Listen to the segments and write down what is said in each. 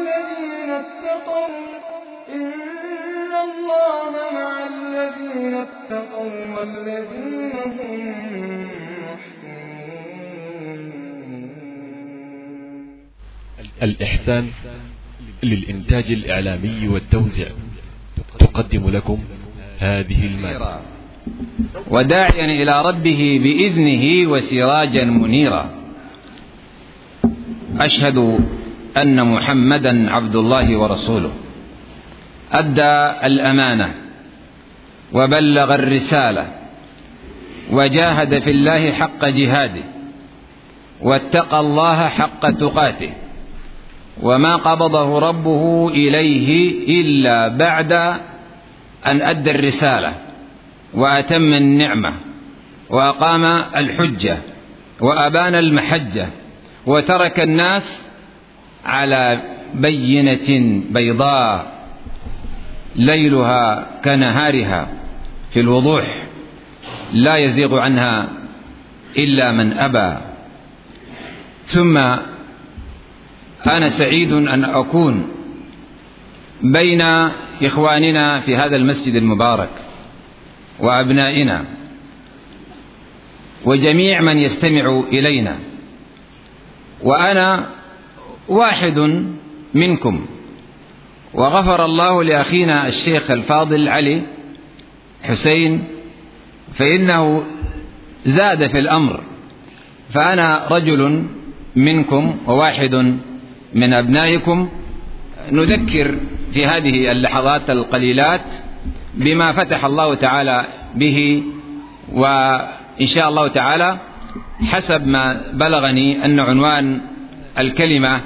الذين اتقوا إن الله مع الذين اتقوا والذين هم محسنون. الإحسان للإنتاج الإعلامي والتوزيع. تقدم لكم هذه المادة. وداعيا إلى ربه بإذنه وسراجا منيرا. أشهد أن محمدا عبد الله ورسوله. أدى الأمانة وبلغ الرسالة وجاهد في الله حق جهاده واتقى الله حق تقاته وما قبضه ربه إليه إلا بعد أن أدى الرسالة وأتم النعمة وأقام الحجة وأبان المحجة وترك الناس على بينة بيضاء ليلها كنهارها في الوضوح لا يزيغ عنها إلا من أبى. ثم أنا سعيد أن أكون بين إخواننا في هذا المسجد المبارك وأبنائنا وجميع من يستمع إلينا. وأنا واحد منكم. وغفر الله لأخينا الشيخ الفاضل علي حسين فإنه زاد في الأمر. فأنا رجل منكم وواحد من أبنائكم. نذكر في هذه اللحظات القليلات بما فتح الله تعالى به وإن شاء الله تعالى حسب ما بلغني أن عنوان الكلمة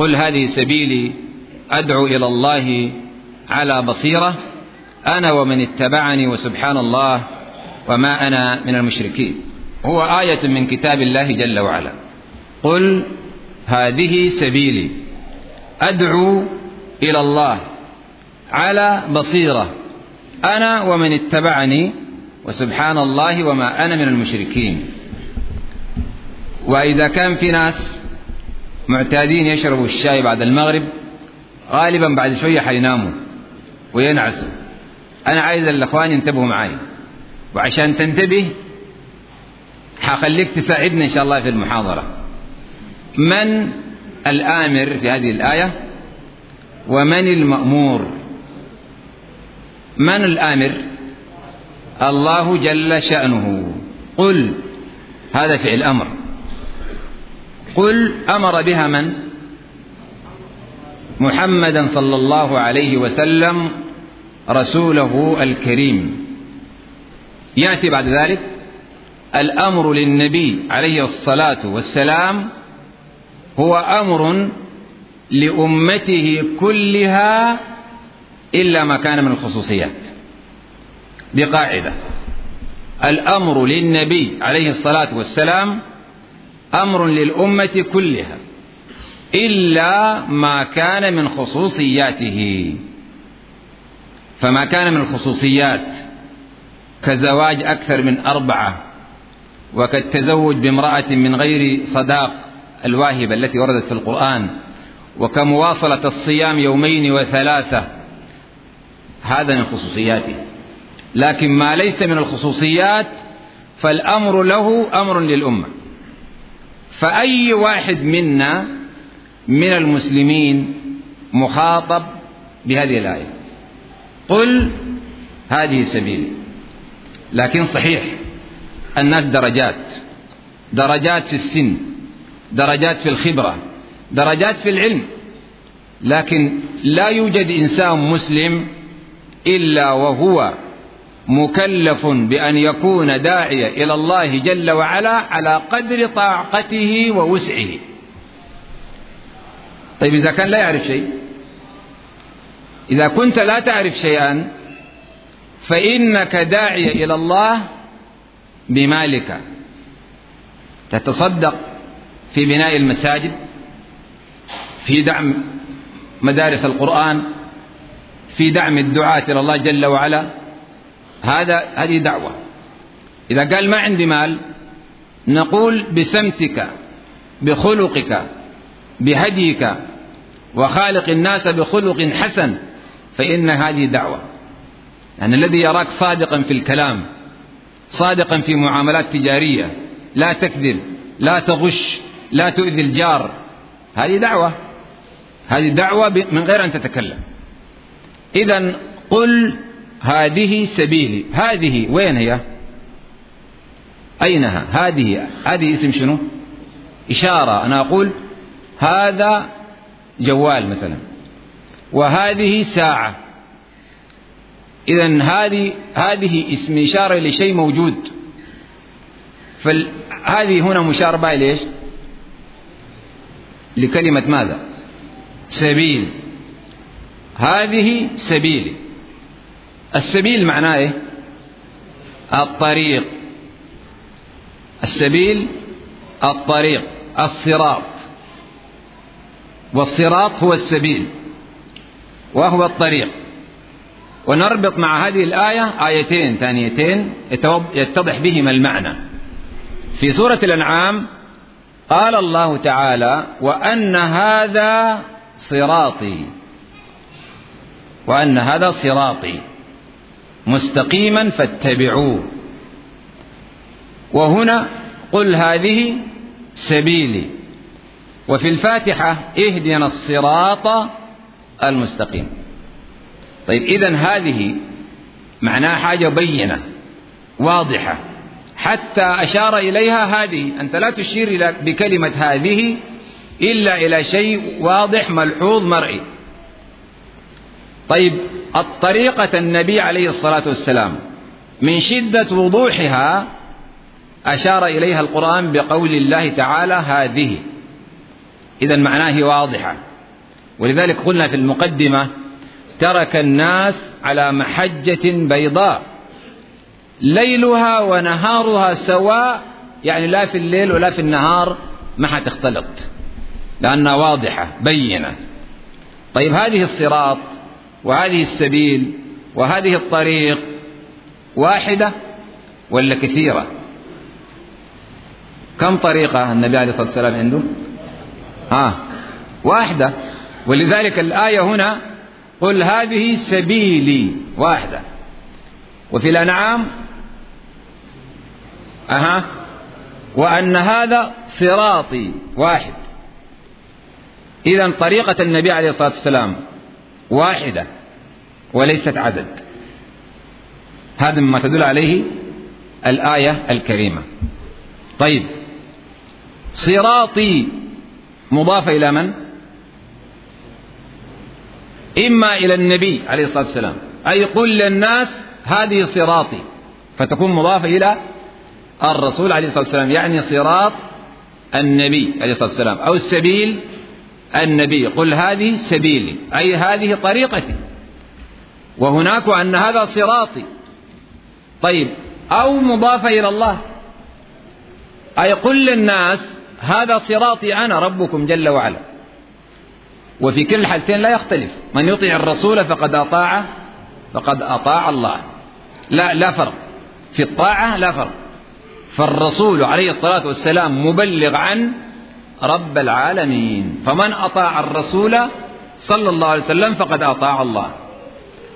قل هذه سبيلي أدعو إلى الله على بصيرة أنا ومن اتبعني وسبحان الله وما أنا من المشركين. هو آية من كتاب الله جل وعلا. قل هذه سبيلي أدعو إلى الله على بصيرة أنا ومن اتبعني وسبحان الله وما أنا من المشركين. وإذا كان في ناس معتادين يشربوا الشاي بعد المغرب غالبا بعد شوية حيناموا وينعسوا أنا عايز الأخوان ينتبهوا معي وعشان تنتبه حخليك تساعدنا إن شاء الله في المحاضرة. من الآمر في هذه الآية؟ ومن المأمور؟ من الآمر؟ الله جل شأنه. قل هذا فعل أمر. قل أمر بها من؟ محمدا صلى الله عليه وسلم رسوله الكريم. يأتي بعد ذلك الأمر للنبي عليه الصلاة والسلام هو أمر لأمته كلها إلا ما كان من الخصوصيات. بقاعدة الأمر للنبي عليه الصلاة والسلام أمر للأمة كلها إلا ما كان من خصوصياته. فما كان من الخصوصيات كزواج أكثر من أربعة وكالتزوج بامرأة من غير صداق الواهبة التي وردت في القرآن وكمواصلة الصيام يومين وثلاثة هذا من خصوصياته. لكن ما ليس من الخصوصيات فالأمر له أمر للأمة. فأي واحد منا من المسلمين مخاطب بهذه الآية؟ قل هذه سبيلي. لكن صحيح الناس درجات. درجات في السن درجات في الخبرة درجات في العلم. لكن لا يوجد إنسان مسلم إلا وهو مكلف بأن يكون داعية إلى الله جل وعلا على قدر طاقته ووسعه. طيب إذا كان لا يعرف شيء إذا كنت لا تعرف شيئا فإنك داعية إلى الله بمالك. تتصدق في بناء المساجد في دعم مدارس القرآن في دعم الدعاة إلى الله جل وعلا. هذا هذه دعوة. إذا قال ما عندي مال نقول بسمتك بخلقك بهديك وخالق الناس بخلق حسن فإن هذه دعوة. يعني الذي يراك صادقا في الكلام صادقا في معاملات تجارية لا تكذب لا تغش لا تؤذي الجار هذه دعوة. هذه دعوة من غير أن تتكلم. إذا قل هذه سبيلي. هذه وين هي؟ أينها هذه. هذه اسم شنو؟ إشارة. أنا أقول هذا جوال مثلا. وهذه ساعة. إذا هذه هذه اسم إشارة لشيء موجود. فهذه هنا مشار بها ليش؟ لكلمة ماذا؟ سبيل. هذه سبيلي. السبيل معناه إيه؟ الطريق. السبيل الطريق الصراط. والصراط هو السبيل وهو الطريق. ونربط مع هذه الآية آيتين ثانيتين يتضح بهما المعنى. في سورة الأنعام قال الله تعالى وأن هذا صراطي. وأن هذا صراطي. مستقيما فاتبعوه. وهنا قل هذه سبيلي. وفي الفاتحة اهدنا الصراط المستقيم. طيب إذا هذه معناها حاجة بينة واضحة. حتى أشار إليها هذه أنت لا تشير بكلمة هذه إلا إلى شيء واضح ملحوظ مرئي. طيب الطريقة النبي عليه الصلاة والسلام من شدة وضوحها أشار إليها القرآن بقول الله تعالى هذه. إذا معناه واضحة. ولذلك قلنا في المقدمة ترك الناس على محجة بيضاء. ليلها ونهارها سواء يعني لا في الليل ولا في النهار ما حتختلط. لأنها واضحة بينة. طيب هذه الصراط وهذه السبيل وهذه الطريق واحدة ولا كثيرة؟ كم طريقة النبي عليه الصلاة والسلام عنده؟ ها آه. واحدة. ولذلك الآية هنا قل هذه سبيلي واحدة. وفي الأنعام أها وأن هذا صراطي واحد. إذا طريقة النبي عليه الصلاة والسلام واحدة وليست عدد. هذا مما تدل عليه الآية الكريمة. طيب صراطي مضافة إلى من؟ إما إلى النبي عليه الصلاة والسلام. أي قل للناس هذه صراطي. فتكون مضافة إلى الرسول عليه الصلاة والسلام. يعني صراط النبي عليه الصلاة والسلام. أو السبيل النبي قل هذه سبيلي أي هذه طريقتي. وهناك أن هذا صراطي. طيب أو مضافة إلى الله. أي قل للناس هذا صراطي أنا ربكم جل وعلا. وفي كل الحالتين لا يختلف. من يطيع الرسول فقد أطاع فقد أطاع الله. لا لا فرق. في الطاعة لا فرق. فالرسول عليه الصلاة والسلام مبلغ عن رب العالمين. فمن أطاع الرسول صلى الله عليه وسلم فقد أطاع الله.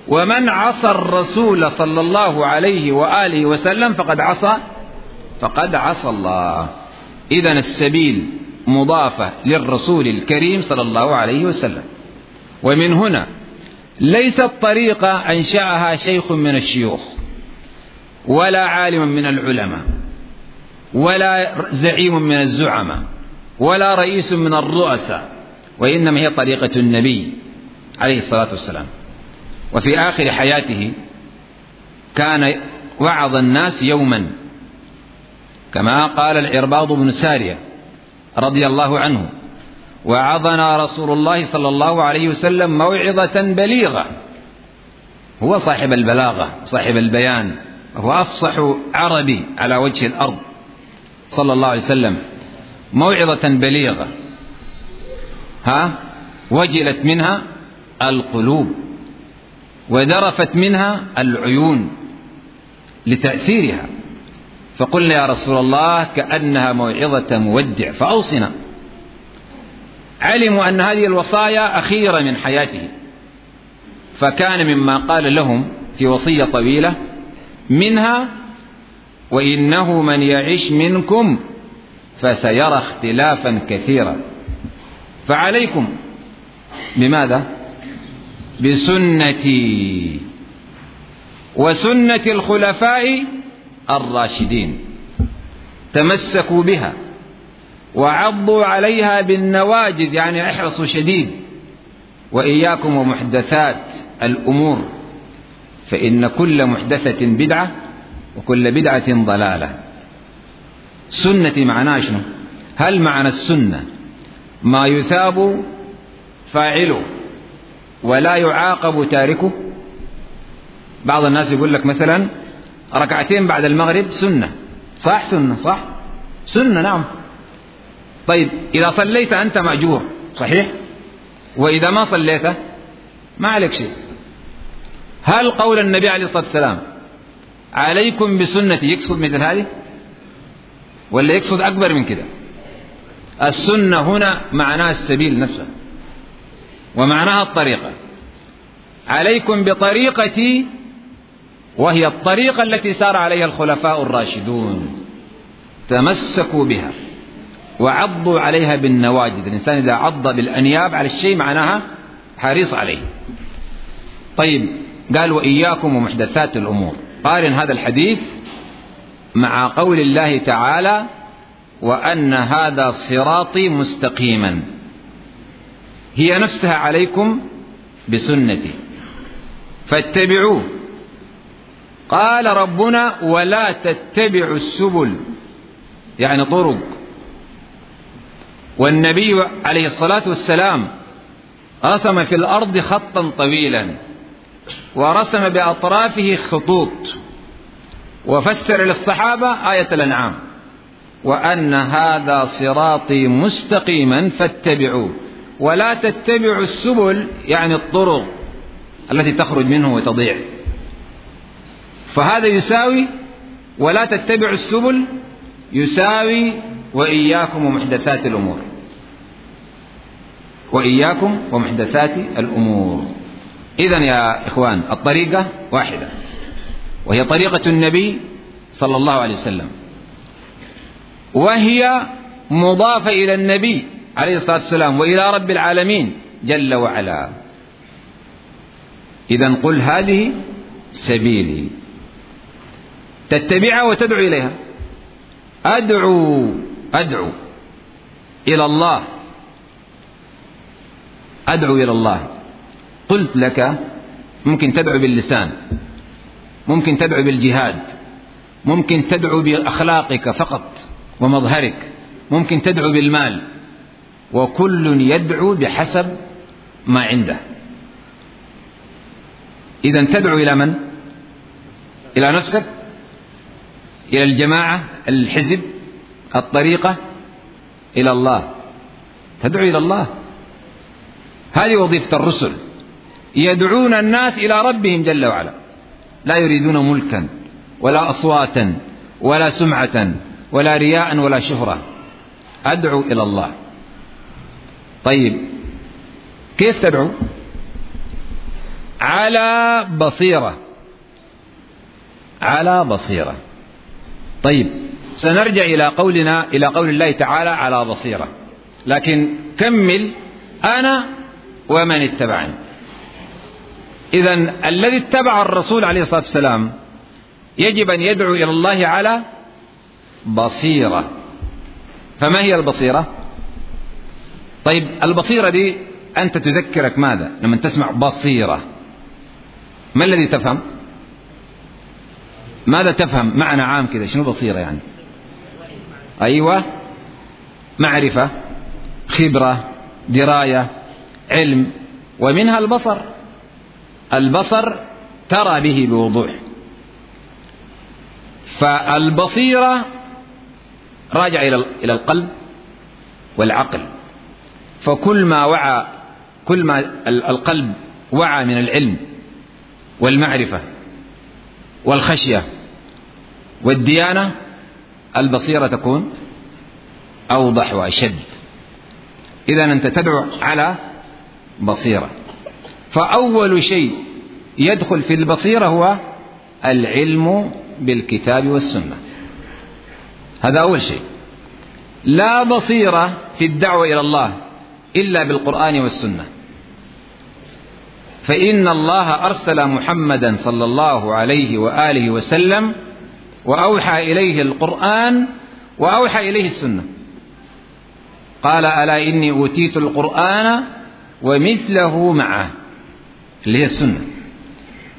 ومن عصى الرسول صلى الله عليه وآله وسلم فقد عصى فقد عصى الله. إذا السبيل مضافة للرسول الكريم صلى الله عليه وسلم. ومن هنا ليست طريقة أنشأها شيخ من الشيوخ ولا عالم من العلماء ولا زعيم من الزعماء. ولا رئيس من الرؤساء وإنما هي طريقة النبي عليه الصلاة والسلام. وفي آخر حياته كان وعظ الناس يوما كما قال العرباض بن سارية رضي الله عنه وعظنا رسول الله صلى الله عليه وسلم موعظة بليغة هو صاحب البلاغة صاحب البيان هو أفصح عربي على وجه الأرض صلى الله عليه وسلم. موعظة بليغة. ها؟ وجلت منها القلوب. وذرفت منها العيون لتأثيرها. فقلنا يا رسول الله كأنها موعظة مودع فأوصنا. علموا أن هذه الوصايا أخيرة من حياته. فكان مما قال لهم في وصية طويلة منها وإنه من يعش منكم فسيرى اختلافا كثيرا. فعليكم. بماذا؟ بسنتي. وسنة الخلفاء الراشدين. تمسكوا بها. وعضوا عليها بالنواجذ. يعني احرصوا شديد. وإياكم ومحدثات الأمور. فإن كل محدثة بدعة وكل بدعة ضلالة. سنة معناه شنو؟ هل معنى السنة؟ ما يثاب فاعله ولا يعاقب تاركه؟ بعض الناس يقول لك مثلا ركعتين بعد المغرب سنة. صح سنة صح؟ سنة نعم. طيب إذا صليت أنت مأجور صحيح؟ وإذا ما صليت ما عليك شيء. هل قول النبي عليه الصلاة والسلام عليكم بسنتي يقصد مثل هذه؟ ولا يقصد أكبر من كده. السنة هنا معناها السبيل نفسه ومعناها الطريقة. عليكم بطريقتي وهي الطريقة التي سار عليها الخلفاء الراشدون. تمسكوا بها وعضوا عليها بالنواجذ. الإنسان إذا عض بالأنياب على الشيء معناها حريص عليه. طيب قال وإياكم ومحدثات الأمور. قارن هذا الحديث مع قول الله تعالى وأن هذا صراطي مستقيما. هي نفسها عليكم بسنتي. فاتبعوه. قال ربنا ولا تتبعوا السبل. يعني طرق. والنبي عليه الصلاة والسلام رسم في الأرض خطا طويلا. ورسم بأطرافه خطوط. وفسر للصحابة آية الأنعام. وأن هذا صراطي مستقيما فاتبعوه. ولا تتبعوا السبل يعني الطرق التي تخرج منه وتضيع. فهذا يساوي ولا تتبعوا السبل يساوي وإياكم ومحدثات الأمور. وإياكم ومحدثات الأمور. إذا يا إخوان الطريقة واحدة. وهي طريقة النبي صلى الله عليه وسلم. وهي مضافة إلى النبي عليه الصلاة والسلام وإلى رب العالمين جل وعلا. إذا قل هذه سبيلي. تتبعها وتدعو إليها. أدعو أدعو إلى الله. أدعو إلى الله. قلت لك ممكن تدعو باللسان. ممكن تدعو بالجهاد ممكن تدعو بأخلاقك فقط ومظهرك ممكن تدعو بالمال وكل يدعو بحسب ما عنده. إذا تدعو إلى من؟ إلى نفسك؟ إلى الجماعة الحزب الطريقة؟ إلى الله. تدعو إلى الله. هذه وظيفة الرسل. يدعون الناس إلى ربهم جل وعلا. لا يريدون ملكا ولا أصواتا ولا سمعة ولا رياء ولا شهرة. أدعو إلى الله. طيب كيف تدعو؟ على بصيرة. على بصيرة. طيب سنرجع إلى قولنا إلى قول الله تعالى على بصيرة. لكن كمل أنا ومن اتبعني. إذا الذي اتبع الرسول عليه الصلاة والسلام يجب أن يدعو إلى الله على بصيرة. فما هي البصيرة؟ طيب البصيرة دي أنت تذكرك ماذا؟ لما تسمع بصيرة. ما الذي تفهم؟ ماذا تفهم؟ معنى عام كذا شنو بصيرة يعني؟ أيوة معرفة خبرة دراية علم ومنها البصر. البصر ترى به بوضوح. فالبصيرة راجع إلى القلب والعقل. فكل ما وعى كل ما القلب وعى من العلم والمعرفة والخشية والديانة البصيرة تكون أوضح وأشد. إذا أنت تدعو على بصيرة. فأول شيء يدخل في البصيرة هو العلم بالكتاب والسنة. هذا أول شيء. لا بصيرة في الدعوة إلى الله إلا بالقرآن والسنة. فإن الله أرسل محمدا صلى الله عليه وآله وسلم وأوحى إليه القرآن وأوحى إليه السنة. قال ألا إني أوتيت القرآن ومثله معه. اللي هي السنة.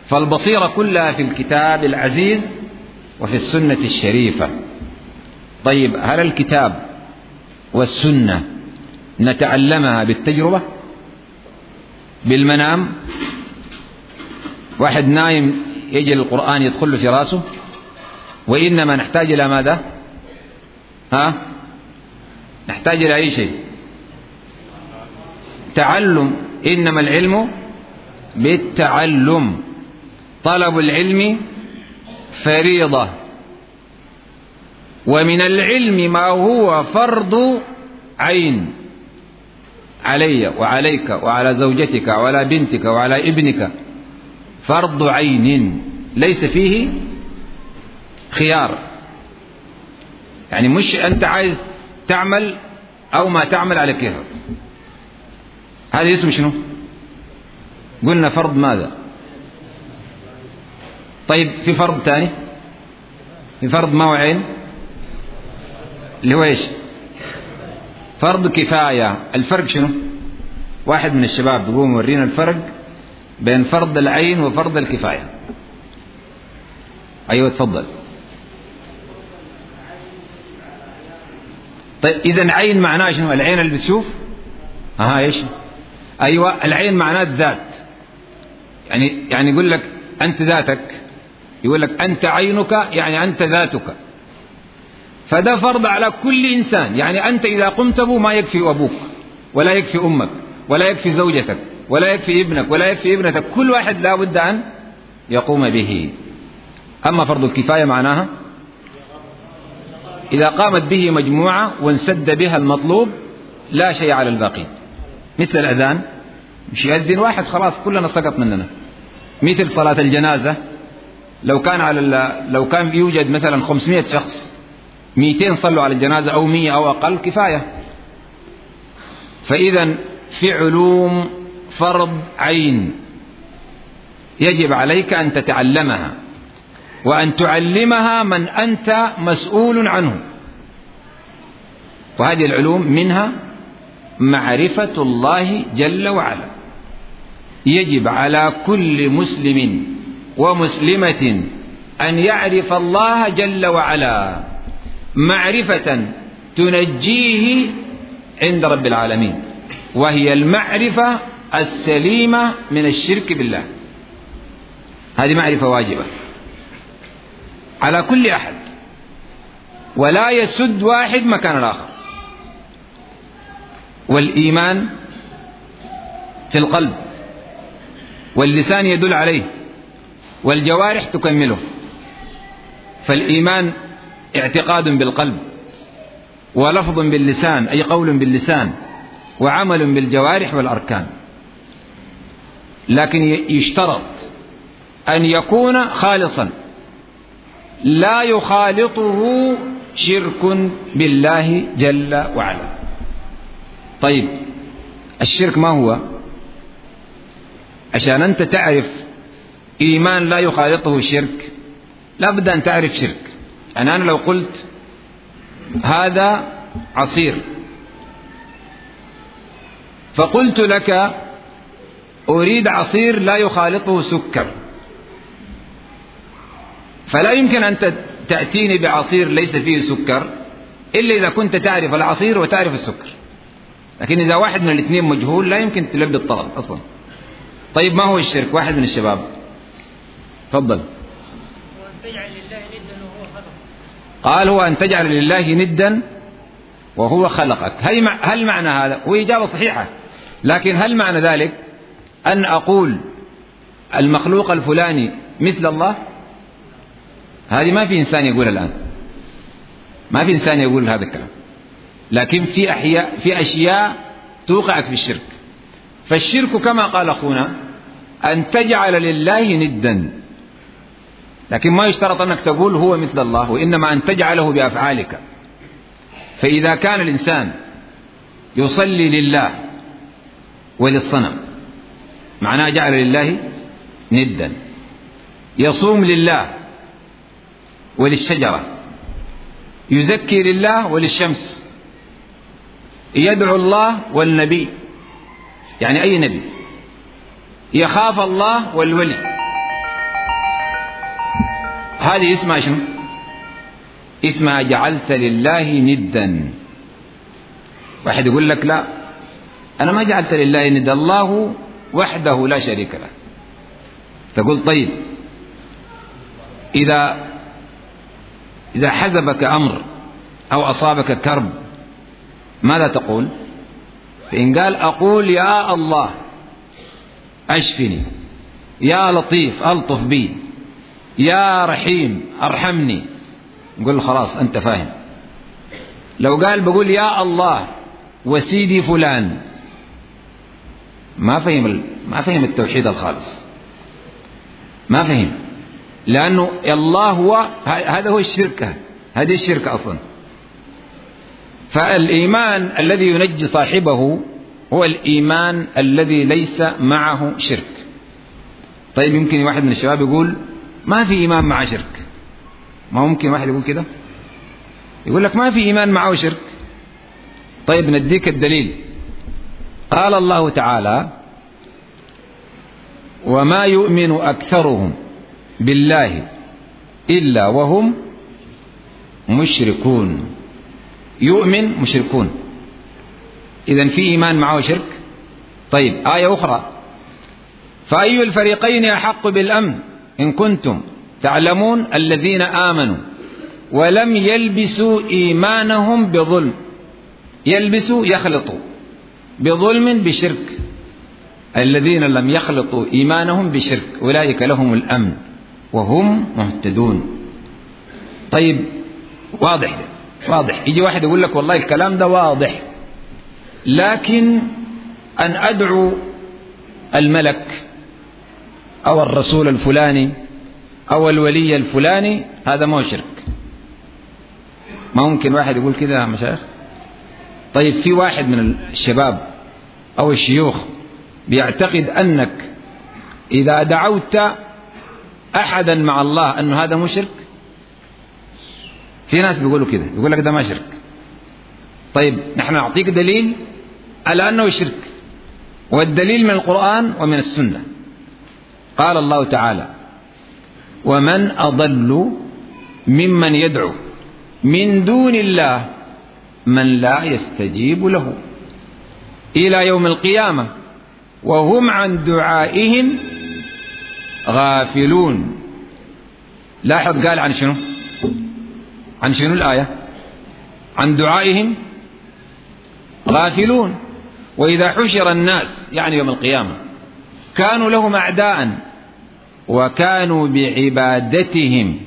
فالبصيرة كلها في الكتاب العزيز وفي السنة الشريفة. طيب هل الكتاب والسنة نتعلمها بالتجربة؟ بالمنام؟ واحد نايم يجي القرآن يدخل في راسه؟ وإنما نحتاج إلى ماذا؟ ها؟ نحتاج إلى أي شيء؟ تعلم. إنما العلم بالتعلم. طلب العلم فريضة. ومن العلم ما هو فرض عين. علي وعليك وعلى زوجتك وعلى بنتك وعلى ابنك فرض عين. ليس فيه خيار. يعني مش أنت عايز تعمل أو ما تعمل على كيفك هذا اسمه شنو؟ قلنا فرض ماذا؟ طيب في فرض ثاني؟ في فرض ما هو عين اللي هو إيش؟ فرض كفاية. الفرق شنو؟ واحد من الشباب بيقوم يورينا الفرق بين فرض العين وفرض الكفاية. أيوة تفضل. طيب إذا عين معناه شنو؟ العين اللي بتشوف؟ أها إيش؟ أيوة العين معناه ذات يعني يعني يقول لك أنت ذاتك. يقول لك أنت عينك يعني أنت ذاتك. فده فرض على كل إنسان. يعني أنت إذا قمت به ما يكفي أبوك ولا يكفي أمك ولا يكفي زوجتك ولا يكفي ابنك ولا يكفي ابنتك. كل واحد لا بد أن يقوم به. أما فرض الكفاية معناها؟ إذا قامت به مجموعة وانسد بها المطلوب لا شيء على الباقين. مثل الأذان. مش يأذن واحد خلاص كلنا سقط مننا. مثل صلاة الجنازة لو كان على لو كان يوجد مثلا 500 شخص 200 صلوا على الجنازة أو 100 أو أقل كفاية. فإذا في علوم فرض عين. يجب عليك أن تتعلمها وأن تعلمها من أنت مسؤول عنه. وهذه العلوم منها معرفة الله جل وعلا. يجب على كل مسلم ومسلمة أن يعرف الله جل وعلا معرفة تنجيه عند رب العالمين وهي المعرفة السليمة من الشرك بالله. هذه معرفة واجبة. على كل أحد. ولا يسد واحد مكان الآخر. والإيمان في القلب. واللسان يدل عليه والجوارح تكمله. فالإيمان اعتقاد بالقلب ولفظ باللسان أي قول باللسان وعمل بالجوارح والأركان. لكن يشترط أن يكون خالصا. لا يخالطه شرك بالله جل وعلا. طيب الشرك ما هو؟ عشان أنت تعرف إيمان لا يخالطه شرك لا بد أن تعرف شرك. يعني أنا لو قلت هذا عصير فقلت لك أريد عصير لا يخالطه سكر فلا يمكن أن تأتيني بعصير ليس فيه سكر إلا إذا كنت تعرف العصير وتعرف السكر. لكن إذا واحد من الاثنين مجهول لا يمكن تلبي الطلب أصلا. طيب ما هو الشرك؟ واحد من الشباب. تفضل. قال هو أن تجعل لله ندا وهو خلقك. هل معنى هذا؟ هو إجابة صحيحة. لكن هل معنى ذلك أن أقول المخلوق الفلاني مثل الله؟ هذه ما في إنسان يقول الآن. ما في إنسان يقول هذا الكلام. لكن في أحياء في أشياء توقعك في الشرك. فالشرك كما قال أخونا أن تجعل لله ندا. لكن ما يشترط أنك تقول هو مثل الله وإنما أن تجعله بأفعالك. فإذا كان الإنسان يصلي لله وللصنم معناه جعل لله ندا. يصوم لله وللشجرة. يزكي لله وللشمس. يدعو الله والنبي. يعني أي نبي؟ يخاف الله والولي. هذه اسمها شنو؟ اسمها جعلت لله ندا. واحد يقول لك لا أنا ما جعلت لله ندا الله وحده لا شريك له. تقول طيب. إذا إذا حزبك أمر أو أصابك كرب ماذا تقول؟ فإن قال أقول يا الله أشفني. يا لطيف ألطف بي. يا رحيم أرحمني. نقول خلاص أنت فاهم. لو قال بقول يا الله وسيدي فلان. ما فهم ما فهم التوحيد الخالص. ما فهم. لأنه الله هو هذا هو الشركة هذه الشركة أصلا. فالإيمان الذي ينجي صاحبه هو الإيمان الذي ليس معه شرك. طيب يمكن واحد من الشباب يقول ما في إيمان مع شرك. ما ممكن واحد يقول كده؟ يقول لك ما في إيمان معه شرك. طيب نديك الدليل. قال الله تعالى وما يؤمن أكثرهم بالله إلا وهم مشركون. يؤمن مشركون. إذا في إيمان معه شرك؟ طيب آية أخرى. فأي الفريقين أحق بالأمن إن كنتم تعلمون الذين آمنوا ولم يلبسوا إيمانهم بظلم؟ يلبسوا يخلطوا. بظلم بشرك. الذين لم يخلطوا إيمانهم بشرك أولئك لهم الأمن وهم مهتدون. طيب واضح ده واضح. يجي واحد يقول لك والله الكلام ده واضح. لكن أن أدعو الملك أو الرسول الفلاني أو الولي الفلاني هذا ما هو شرك. ما ممكن واحد يقول كده يا مشايخ؟ طيب في واحد من الشباب أو الشيوخ بيعتقد أنك إذا دعوت أحدا مع الله أنه هذا مشرك في ناس بيقولوا كده يقول لك ده ما شرك. طيب نحن نعطيك دليل على أنه شرك. والدليل من القرآن ومن السنة. قال الله تعالى ومن أضل ممن يدعو من دون الله من لا يستجيب له إلى يوم القيامة وهم عن دعائهم غافلون. لاحظ قال عن شنو؟ عن شنو الآية؟ عن دعائهم غافلون. وإذا حشر الناس يعني يوم القيامة كانوا لهم أعداء وكانوا بعبادتهم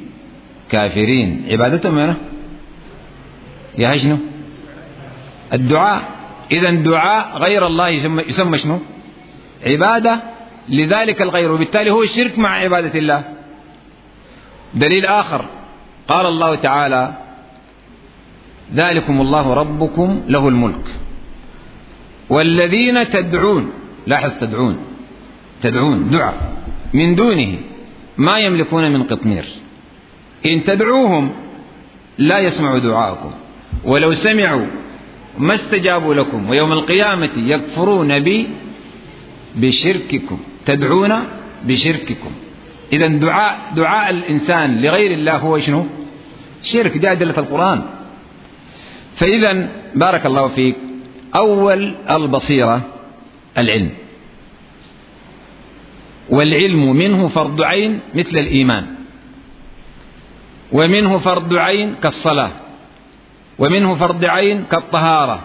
كافرين. عبادتهم هنا يا شنو؟ الدعاء. إذا دعاء غير الله يسمى, يسمى شنو؟ عبادة. لذلك الغير وبالتالي هو الشرك مع عبادة الله. دليل آخر. قال الله تعالى ذلكم الله ربكم له الملك. والذين تدعون لاحظ تدعون تدعون دعاء من دونه ما يملكون من قطمير. إن تدعوهم لا يسمعوا دعاءكم ولو سمعوا ما استجابوا لكم ويوم القيامة يكفرون بي بشرككم تدعون بشرككم. إذا دعاء دعاء الإنسان لغير الله هو شنو؟ شرك دي أدلة القرآن. فإذا بارك الله فيك. أول البصيرة العلم. والعلم منه فرض عين مثل الإيمان. ومنه فرض عين كالصلاة. ومنه فرض عين كالطهارة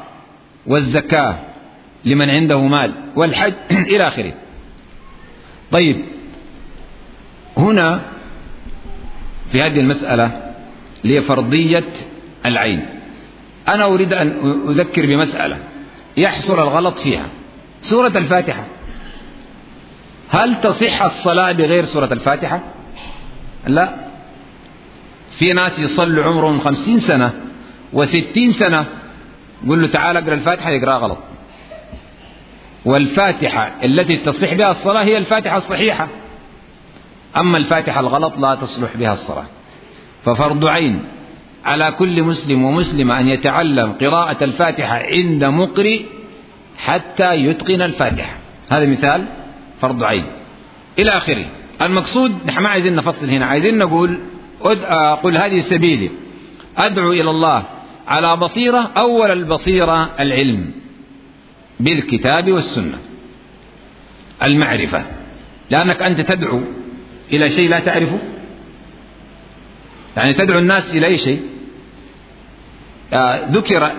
والزكاة لمن عنده مال والحج إلى آخره. طيب هنا في هذه المسألة لفرضية العين. أنا أريد أن أذكر بمسألة. يحصل الغلط فيها. سورة الفاتحة. هل تصح الصلاة بغير سورة الفاتحة؟ لا. في ناس يصلوا عمرهم خمسين سنة وستين سنة قل له تعال أقرأ الفاتحة يقرأ غلط. والفاتحة التي تصح بها الصلاة هي الفاتحة الصحيحة. أما الفاتحة الغلط لا تصلح بها الصلاة. ففرض عين. على كل مسلم ومسلمة أن يتعلم قراءة الفاتحة عند مقرئ حتى يتقن الفاتحة. هذا مثال فرض عين. إلى آخره. المقصود نحن ما عايزين نفصل هنا. عايزين نقول قل هذه سبيلي. أدعو إلى الله على بصيرة أول البصيرة العلم بالكتاب والسنة. المعرفة. لأنك أنت تدعو إلى شيء لا تعرفه. يعني تدعو الناس إلى أي شيء؟ ذكر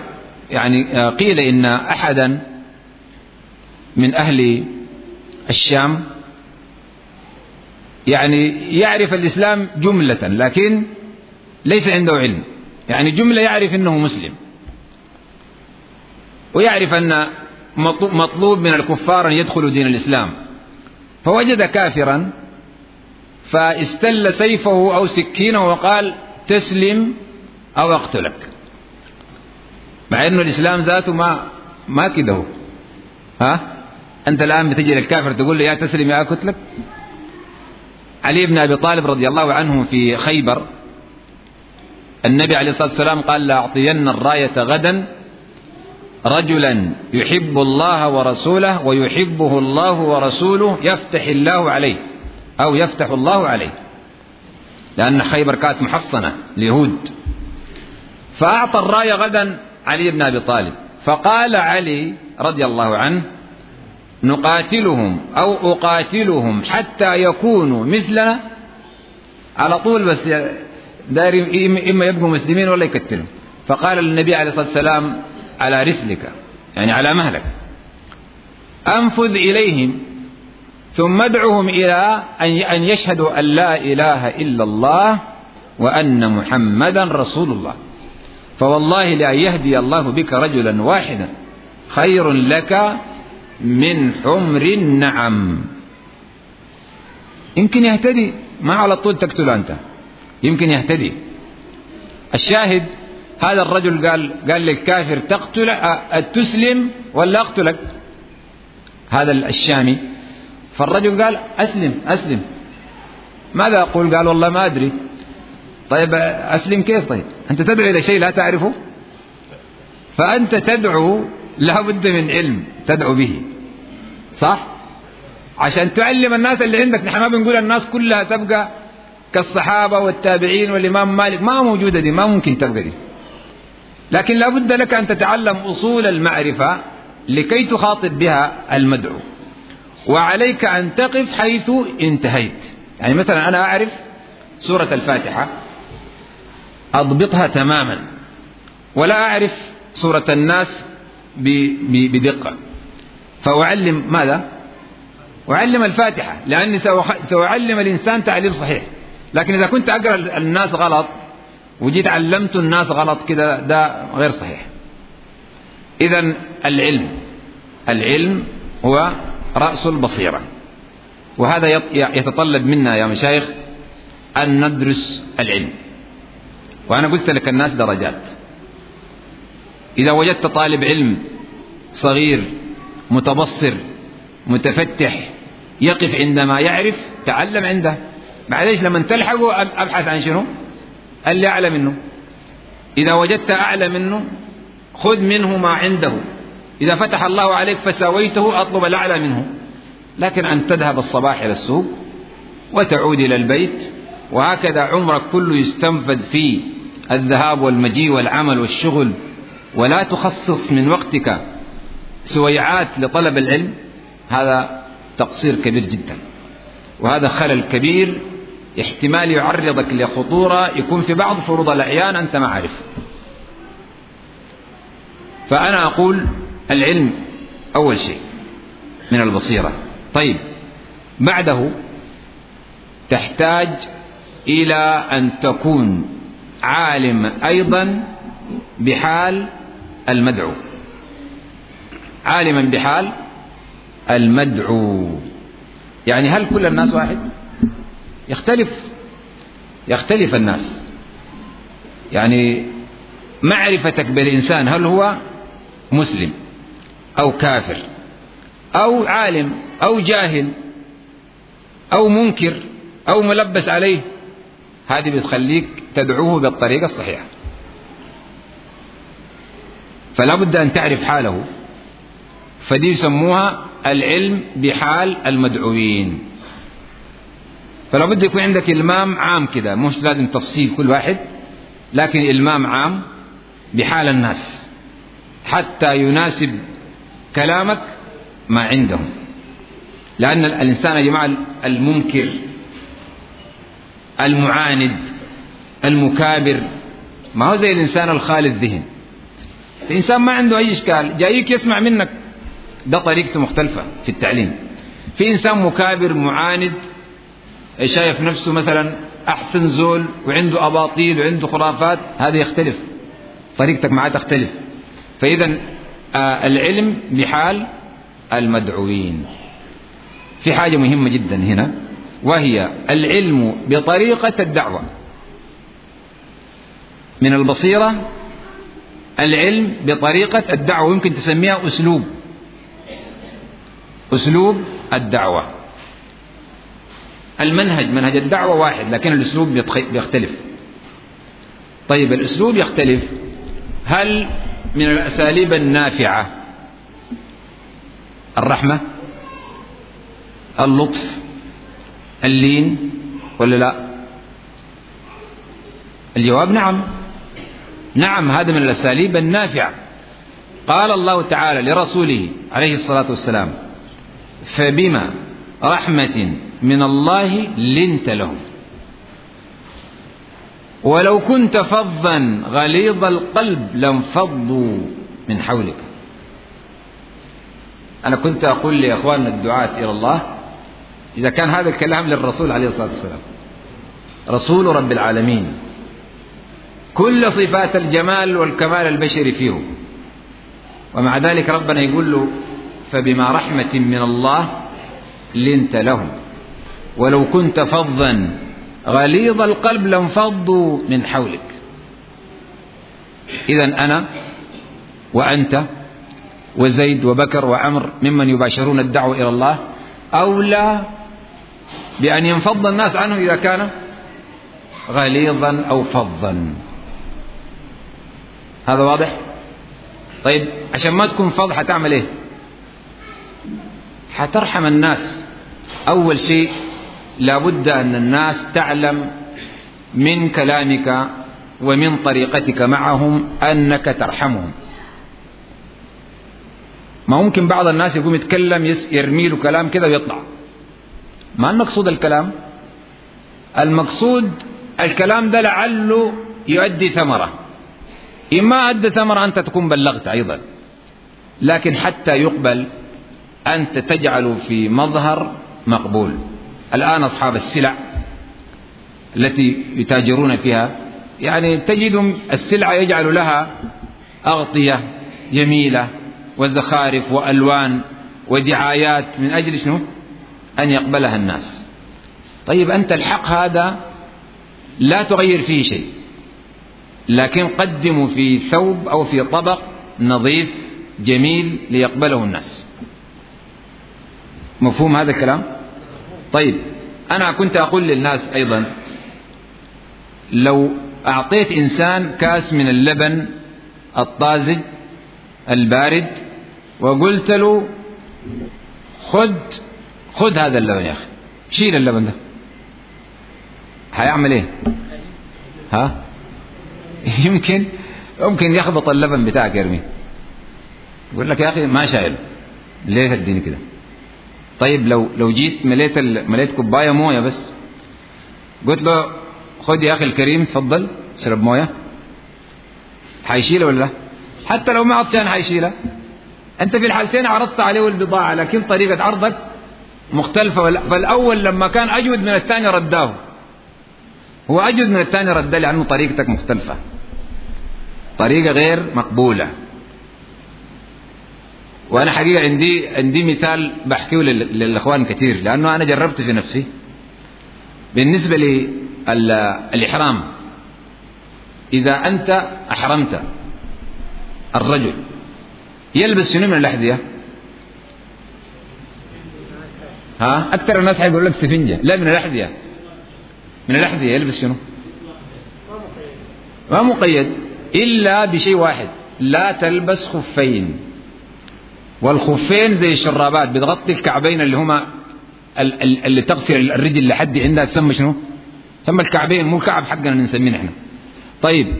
يعني آه قيل إن أحدا من أهل الشام يعني يعرف الإسلام جملة لكن ليس عنده علم. يعني جملة يعرف أنه مسلم. ويعرف أن مطلوب من الكفار أن يدخلوا دين الإسلام. فوجد كافرا فاستل سيفه أو سكينه وقال تسلم أو أقتلك. مع أنه الإسلام ذاته ما ما كده هو. ها؟ أنت الآن بتجي للكافر تقول له يا تسلم يا أقتلك علي بن أبي طالب رضي الله عنه في خيبر النبي عليه الصلاة والسلام قال لأعطين الراية غدا رجلا يحب الله ورسوله ويحبه الله ورسوله يفتح الله عليه أو يفتح الله عليه. لأن خيبر كانت محصنة اليهود فأعطى الراية غدا علي بن أبي طالب. فقال علي رضي الله عنه نقاتلهم أو أقاتلهم حتى يكونوا مثلنا؟ على طول بس دار إما يبقوا مسلمين ولا يقتلهم. فقال النبي عليه الصلاة والسلام على رسلك يعني على مهلك. أنفذ إليهم ثم ادعهم إلى أن يشهدوا أن لا إله إلا الله وأن محمدا رسول الله. فوالله لا يهدي الله بك رجلا واحدا. خير لك من حمر النعم. يمكن يهتدي؟ ما على طول تقتله أنت. يمكن يهتدي. الشاهد هذا الرجل قال قال للكافر تقتل تسلم ولا أقتلك؟ هذا الشامي. فالرجل قال أسلم أسلم. ماذا أقول؟ قال والله ما أدري. طيب أسلم كيف طيب؟ أنت تدعو إلى شيء لا تعرفه؟ فأنت تدعو لا بد من علم تدعو به صح؟ عشان تعلم الناس اللي عندك نحن ما بنقول الناس كلها تبقى كالصحابة والتابعين والإمام مالك ما موجودة دي ما ممكن تبقى دي. لكن لا بد لك أن تتعلم أصول المعرفة لكي تخاطب بها المدعو. وعليك أن تقف حيث انتهيت. يعني مثلا أنا أعرف سورة الفاتحة. أضبطها تماما. ولا أعرف سورة الناس بدقة. فأعلم ماذا؟ أعلم الفاتحة لأني سأعلم الإنسان تعليم صحيح. لكن إذا كنت أقرأ الناس غلط وجيت علمت الناس غلط كده ده غير صحيح. إذا العلم العلم هو رأس البصيرة. وهذا يتطلب منا يا مشايخ أن ندرس العلم. وأنا قلت لك الناس درجات. إذا وجدت طالب علم صغير متبصر متفتح يقف عندما يعرف تعلم عنده. معليش لما تلحقه أبحث عن شنو؟ اللي أعلى منه. إذا وجدت أعلى منه خذ منه ما عنده. إذا فتح الله عليك فساويته أطلب الأعلى منه. لكن أن تذهب الصباح إلى السوق وتعود إلى البيت وهكذا عمرك كله يستنفذ في الذهاب والمجيء والعمل والشغل ولا تخصص من وقتك سويعات لطلب العلم هذا تقصير كبير جدا. وهذا خلل كبير احتمال يعرضك لخطورة يكون في بعض فروض الأعيان أنت ما عارف. فأنا أقول العلم أول شيء من البصيرة. طيب بعده تحتاج إلى أن تكون عالم أيضا بحال المدعو. عالما بحال المدعو. يعني هل كل الناس واحد؟ يختلف يختلف الناس. يعني معرفتك بالإنسان هل هو مسلم أو كافر أو عالم أو جاهل أو منكر أو ملبس عليه هذه بتخليك تدعوه بالطريقة الصحيحة. فلا بد أن تعرف حاله. فدي يسموها العلم بحال المدعوين. فلا بد يكون عندك إلمام عام كده مش لازم تفصيل كل واحد لكن إلمام عام بحال الناس. حتى يناسب كلامك ما عندهم. لأن الإنسان يا جماعة المنكر المعاند المكابر. ما هو زي الإنسان الخالي الذهن الإنسان ما عنده أي إشكال. جايك يسمع منك. ده طريقته مختلفة في التعليم. في إنسان مكابر معاند شايف نفسه مثلا أحسن زول وعنده أباطيل وعنده خرافات هذا يختلف. طريقتك معاه تختلف. فإذا آه العلم بحال المدعوين. في حاجة مهمة جدا هنا. وهي العلم بطريقة الدعوة. من البصيرة العلم بطريقة الدعوة يمكن تسميها أسلوب. أسلوب الدعوة. المنهج منهج الدعوة واحد لكن الأسلوب بيختلف. طيب الأسلوب يختلف. هل من الأساليب النافعة الرحمة اللطف اللين ولا لا؟ الجواب نعم. نعم هذا من الأساليب النافعة. قال الله تعالى لرسوله عليه الصلاة والسلام فبما رحمة من الله لنت لهم. ولو كنت فظا غليظ القلب لانفضوا من حولك. أنا كنت أقول لإخواننا الدعاة إلى الله إذا كان هذا الكلام للرسول عليه الصلاة والسلام. رسول رب العالمين. كل صفات الجمال والكمال البشري فيه ومع ذلك ربنا يقول له فبما رحمة من الله لنت لهم. ولو كنت فظا غليظ القلب لانفضوا من حولك. إذا أنا وأنت وزيد وبكر وعمر ممن يباشرون الدعوة إلى الله أولى بأن ينفض الناس عنه إذا كان غليظا أو فظا. هذا واضح؟ طيب عشان ما تكون فظ حتعمل إيه؟ حترحم الناس. أول شيء لابد أن الناس تعلم من كلامك ومن طريقتك معهم أنك ترحمهم. ما ممكن بعض الناس يقوم يتكلم يرمي له كلام كذا ويطلع. ما المقصود الكلام؟ المقصود الكلام ده لعله يؤدي ثمرة. إما أدى ثمرة أنت تكون بلغت أيضا. لكن حتى يقبل أنت تجعل في مظهر مقبول. الآن أصحاب السلع التي يتاجرون فيها يعني تجد السلعة يجعل لها أغطية جميلة وزخارف وألوان ودعايات من أجل شنو؟ أن يقبلها الناس. طيب أنت الحق هذا لا تغير فيه شيء لكن قدموا في ثوب أو في طبق نظيف جميل ليقبله الناس. مفهوم هذا الكلام؟ طيب أنا كنت أقول للناس أيضا لو أعطيت إنسان كاس من اللبن الطازج البارد وقلت له خذ خذ هذا اللبن يا أخي. شيل اللبن ده. هيعمل إيه؟ ها؟ يمكن يمكن يخبط اللبن بتاعك يرميه يقول لك يا أخي ما شايل. ليه تديني كده؟ طيب لو لو جيت مليت. مليت كوباية موية بس قلت له خد يا أخي الكريم تفضل اشرب موية. حيشيلها ولا لا؟ حتى لو ما عطشان حيشيلها أنت في الحالتين عرضت عليه البضاعة لكن طريقة عرضك مختلفة. فالأول لما كان أجود من الثاني رداه. هو أجود من الثاني رده لأنه طريقتك مختلفة. طريقة غير مقبولة. وأنا حقيقة عندي عندي مثال بحكيه لل- للإخوان كثير لأنه أنا جربت في نفسي. بالنسبة للاحرام إذا أنت أحرمت الرجل يلبس شنو من الاحذيه؟ ها؟ أكثر الناس حيقول لك سفنجة. لا من الأحذية. من الأحذية. يلبس شنو؟ ما مقيد. إلا بشيء واحد. لا تلبس خفين. والخفين زي الشرابات. بتغطي الكعبين اللي هما ال- ال- اللي تغسل الرجل لحد عندها. تسمى شنو؟ تسمى الكعبين. مو الكعب حقنا اللي نسميه نحن. طيب.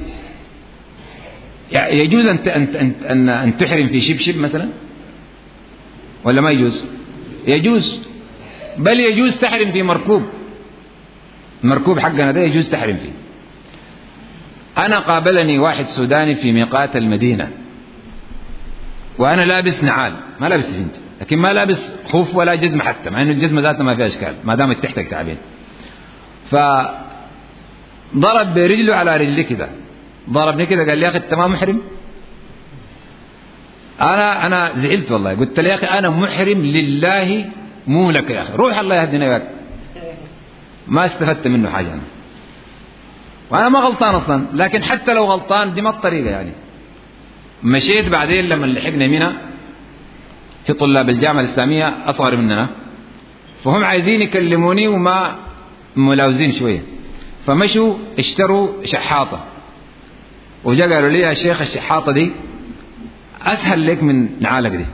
يجوز أن أن ان, أن تحرم في شبشب مثلا؟ ولا ما يجوز؟ يجوز. بل يجوز تحرم في مركوب. المركوب حقنا ده يجوز تحرم فيه. أنا قابلني واحد سوداني في ميقات المدينة. وأنا لابس نعال. ما لابس سفنج لكن ما لابس خوف ولا جزمة حتى. مع إنه الجزمة ذاتها ما فيها إشكال ما دامت تحت الكعبين فضرب برجله على رجلي كده. ضربني كده قال لي يا أخي أنت ما محرم؟ أنا أنا زعلت والله. قلت له يا أخي أنا محرم لله مو لك يا أخي. روح الله يهدينا وياك. ما استفدت منه حاجة أنا. وأنا ما غلطان أصلا. لكن حتى لو غلطان دي ما الطريقة يعني. مشيت بعدين لما لحقنا منها في طلاب الجامعة الإسلامية أصغر مننا. فهم عايزين يكلموني وما ملاوزين شوية. فمشوا اشتروا شحاطة. وجا قالوا لي يا شيخ الشحاطة دي أسهل لك من نعالك دي.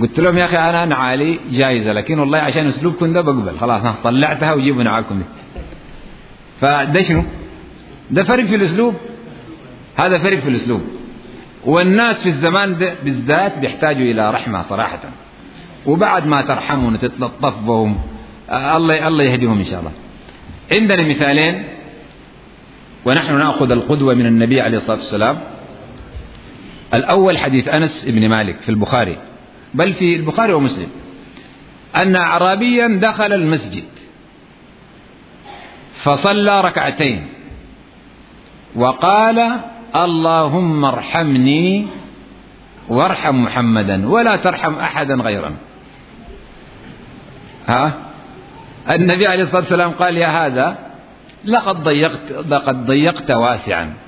قلت لهم يا أخي أنا نعالي جايزة لكن والله عشان اسلوبكم ده بقبل. خلاص ها طلعتها وجيبوا نعالكم دي. فده شنو؟ ده فرق في الأسلوب. هذا فرق في الأسلوب. والناس في الزمان ده بالذات بيحتاجوا إلى رحمة صراحة. وبعد ما ترحمهم وتتلطف بهم الله الله يهديهم إن شاء الله. عندنا مثالين. ونحن نأخذ القدوة من النبي عليه الصلاة والسلام. الأول حديث أنس بن مالك في البخاري. بل في البخاري ومسلم. أن اعرابيا دخل المسجد. فصلى ركعتين. وقال اللهم ارحمني وارحم محمدا ولا ترحم احدا غيرا. ها؟ النبي عليه الصلاة والسلام قال يا هذا لقد ضيقت لقد ضيقت واسعا.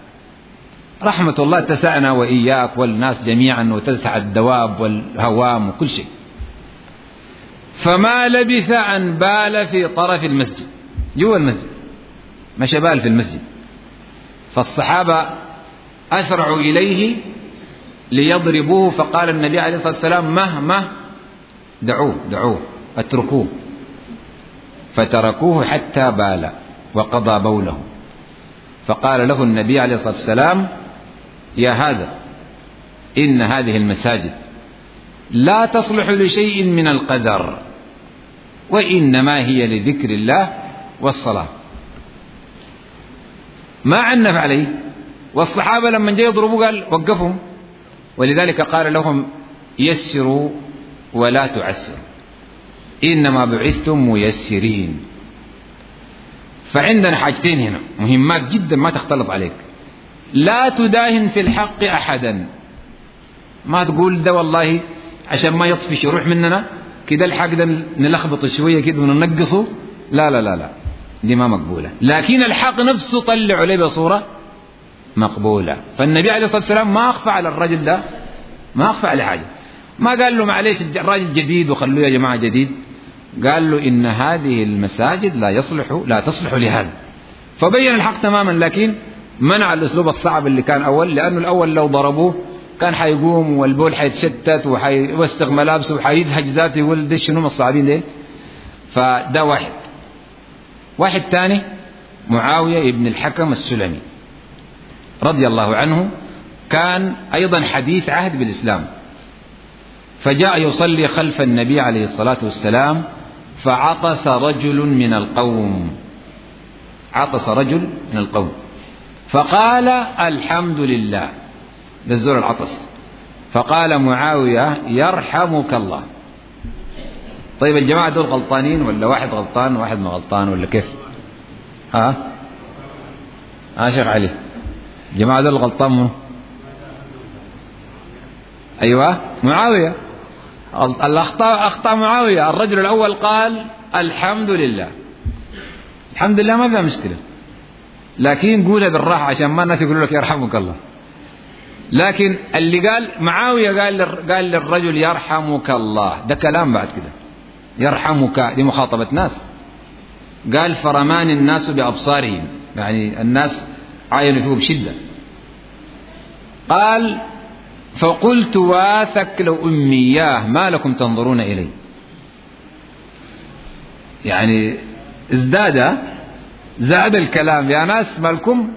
رحمة الله تسعنا وإياك والناس جميعا وتسع الدواب والهوام وكل شيء. فما لبث أن بال في طرف المسجد. جوا المسجد. مشى بال في المسجد. فالصحابة أسرعوا إليه ليضربوه فقال النبي عليه الصلاة والسلام مه مه. دعوه دعوه اتركوه. فتركوه حتى بال وقضى بوله. فقال له النبي عليه الصلاة والسلام يا هذا إن هذه المساجد لا تصلح لشيء من القدر وإنما هي لذكر الله والصلاة. ما عنف عليه. والصحابة لما جاء يضربوا قال وقفهم. ولذلك قال لهم يسروا ولا تعسروا. إنما بعثتم ميسرين. فعندنا حاجتين هنا مهمات جدا ما تختلط عليك. لا تداهن في الحق أحدا. ما تقول ده والله عشان ما يطفش يروح مننا؟ كده الحق ده نلخبطه شوية كده وننقصه؟ لا لا لا لا. دي ما مقبولة. لكن الحق نفسه طلع عليه بصورة مقبولة. فالنبي عليه الصلاة والسلام ما أخفى على الرجل ده ما أخفى على حاجة. ما قال له معلش الراجل جديد وخلوه يا جماعة جديد. قال له إن هذه المساجد لا يصلح لا تصلح لهذا. فبين الحق تماما لكن منع الأسلوب الصعب اللي كان أول لأنه الأول لو ضربوه كان حيقوم والبول حيتشتت وحيوسخ ملابسه وحيزهج ذاته يقول ده شنو الصعبين ديل. فده واحد. واحد ثاني معاوية ابن الحكم السلمي رضي الله عنه كان أيضا حديث عهد بالإسلام. فجاء يصلي خلف النبي عليه الصلاة والسلام فعطس رجل من القوم. عطس رجل من القوم. فقال الحمد لله للزور العطس. فقال معاوية يرحمك الله. طيب الجماعة دول غلطانين ولا واحد غلطان وواحد ما غلطان ولا كيف؟ ها؟ ها شيخ علي. الجماعة دول غلطان منه أيوة. معاوية. الأخطاء أخطأ معاوية. الرجل الأول قال الحمد لله الحمد لله ما فيها مشكلة. لكن قولها بالراحة عشان ما الناس يقولوا لك يرحمك الله. لكن اللي قال معاوية قال قال للرجل يرحمك الله. ده كلام بعد كده. يرحمك دي مخاطبة ناس. قال فرمان الناس بأبصارهم. يعني الناس عاينوا فيه بشدة قال فقلت واثك لو أمياه ما لكم تنظرون إلي يعني ازداد زاد الكلام. يا ناس مالكم؟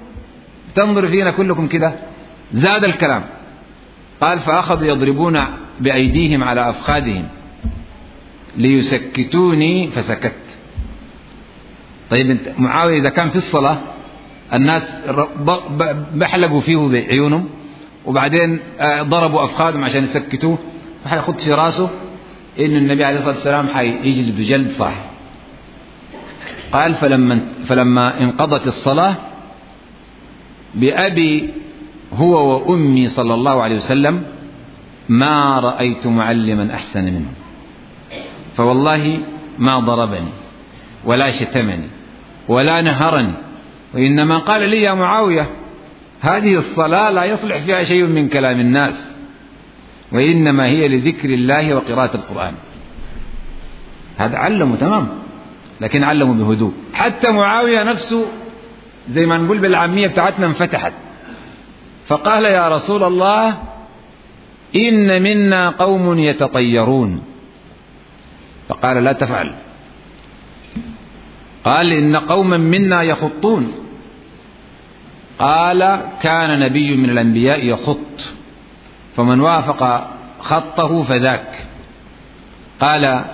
تنظر فينا كلكم كده. زاد الكلام. قال فأخذوا يضربون بأيديهم على أفخاذهم. ليسكتوني فسكت. طيب انت معاوية إذا كان في الصلاة الناس بحلقوا فيه بعيونهم وبعدين ضربوا أفخاذهم عشان يسكتوه. وحيخط في راسه إن النبي عليه الصلاة والسلام حيجلد جلد صح قال فلما فلما انقضت الصلاة بأبي هو وأمي صلى الله عليه وسلم ما رأيت معلما أحسن منه. فوالله ما ضربني ولا شتمني ولا نهرني. وإنما قال لي يا معاوية هذه الصلاة لا يصلح فيها شيء من كلام الناس. وإنما هي لذكر الله وقراءة القرآن. هذا علمه تمام. لكن علمه بهدوء. حتى معاوية نفسه زي ما نقول بالعامية بتاعتنا انفتحت. فقال يا رسول الله إن منا قوم يتطيرون. فقال لا تفعل. قال إن قوما منا يخطون. قال كان نبي من الأنبياء يخط. فمن وافق خطه فذاك. قال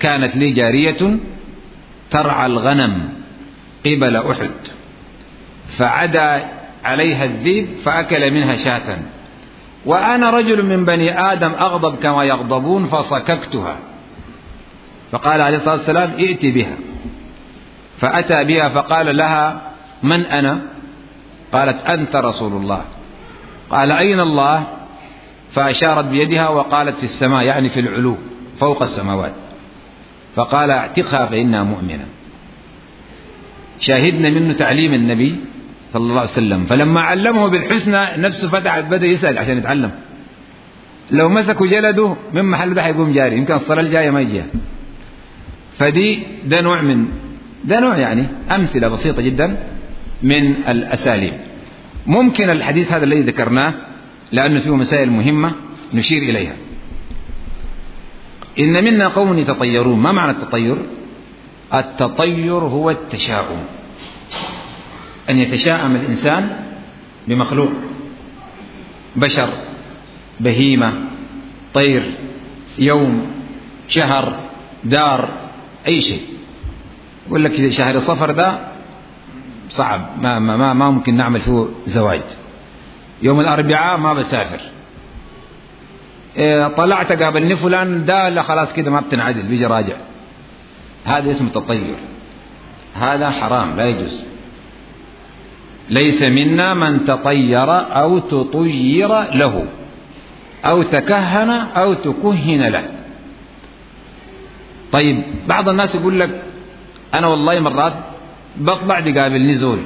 كانت لي جارية ترعى الغنم قبل أحد فعدا عليها الذيب فأكل منها شاة. وأنا رجل من بني آدم أغضب كما يغضبون فصككتها. فقال عليه الصلاة والسلام ائت بها. فأتى بها فقال لها من أنا؟ قالت أنت رسول الله. قال أين الله؟ فأشارت بيدها وقالت في السماء يعني في العلو فوق السماوات. فقال اعتقها فإنها مؤمنة. شاهدنا منه تعليم النبي صلى الله عليه وسلم فلما علمه بالحسنى نفسه فتحت بدأ يسأل عشان يتعلم. لو مسكوا جلده من محل ده حيقوم جاري يمكن الصلاة الجاية ما يجيها فدي ده نوع من ده نوع يعني أمثلة بسيطة جدا من الأساليب. ممكن الحديث هذا الذي ذكرناه لأنه فيه مسائل مهمة نشير إليها. إن منا قوم يتطيرون. ما معنى التطير؟ التطير هو التشاؤم. أن يتشاءم الإنسان بمخلوق بشر بهيمة طير يوم شهر دار أي شيء. يقول لك شهر صفر ده صعب. ما, ما, ما, ما ممكن نعمل فيه زواج. يوم الأربعاء ما بسافر. طلعت قابلني فلان ده لا خلاص كده ما بتنعدل بيجي راجع. هذا اسمه تطير هذا حرام لا يجوز. ليس منا من تطير أو تطير له أو تكهن أو تكهن له. طيب بعض الناس يقول لك أنا والله مرات بطلع دي قابلني زول.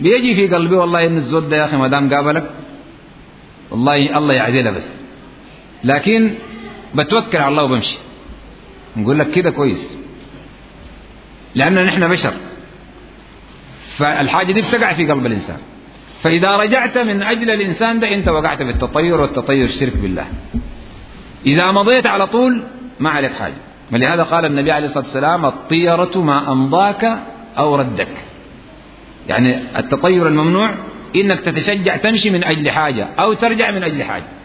بيجي في قلبي والله إن الزول ده يا أخي ما دام قابلك والله الله يعدلها بس. لكن بتوكل على الله وبمشي. نقول لك كده كويس. لأننا نحن بشر. فالحاجة دي بتقع في قلب الإنسان. فإذا رجعت من أجل الإنسان ده أنت وقعت في التطير والتطير شرك بالله. إذا مضيت على طول ما عليك حاجة. ولهذا قال النبي عليه الصلاة والسلام الطيرة ما أمضاك أو ردك. يعني التطير الممنوع إنك تتشجع تمشي من أجل حاجة أو ترجع من أجل حاجة.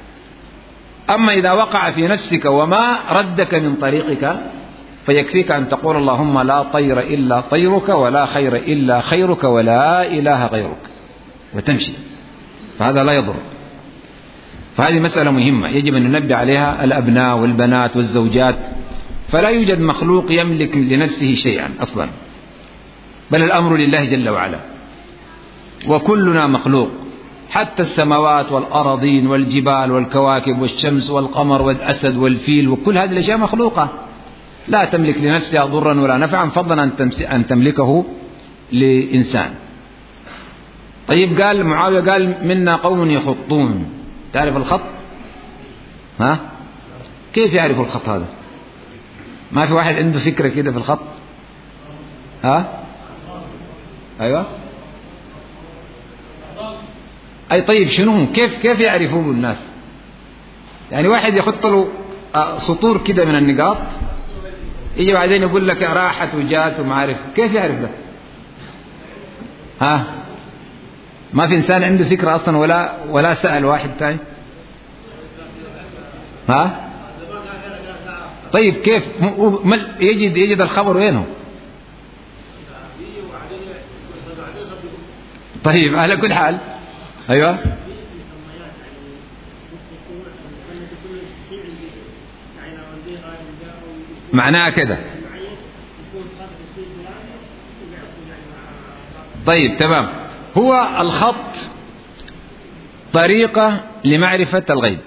أما إذا وقع في نفسك وما ردك من طريقك فيكفيك أن تقول اللهم لا طير إلا طيرك ولا خير إلا خيرك ولا إله غيرك. وتمشي. فهذا لا يضر. فهذه مسألة مهمة يجب أن ننبه عليها الأبناء والبنات والزوجات. فلا يوجد مخلوق يملك لنفسه شيئا أصلا. بل الأمر لله جل وعلا. وكلنا مخلوق. حتى السماوات والأراضين والجبال والكواكب والشمس والقمر والأسد والفيل وكل هذه الأشياء مخلوقة. لا تملك لنفسها ضرا ولا نفعا فضلا أن تملكه لإنسان. طيب قال معاوية قال منا قوم يخطون. تعرف الخط؟ ها؟ كيف يعرف الخط هذا؟ ما في واحد عنده فكرة كده في الخط؟ ها؟ أيوة. أي طيب شنو كيف كيف يعرفوه الناس؟ يعني واحد يحط له آه، سطور كده من النقاط يجي بعدين يقول لك راحت وجات وما عارف كيف يعرف ده؟ ها؟ ما في إنسان عنده فكرة أصلا ولا ولا سأل واحد ثاني ها؟ طيب كيف؟ يجد يجد الخبر وينه طيب على كل حال أيوه. معناها كده. طيب تمام. هو الخط طريقة لمعرفة الغيب.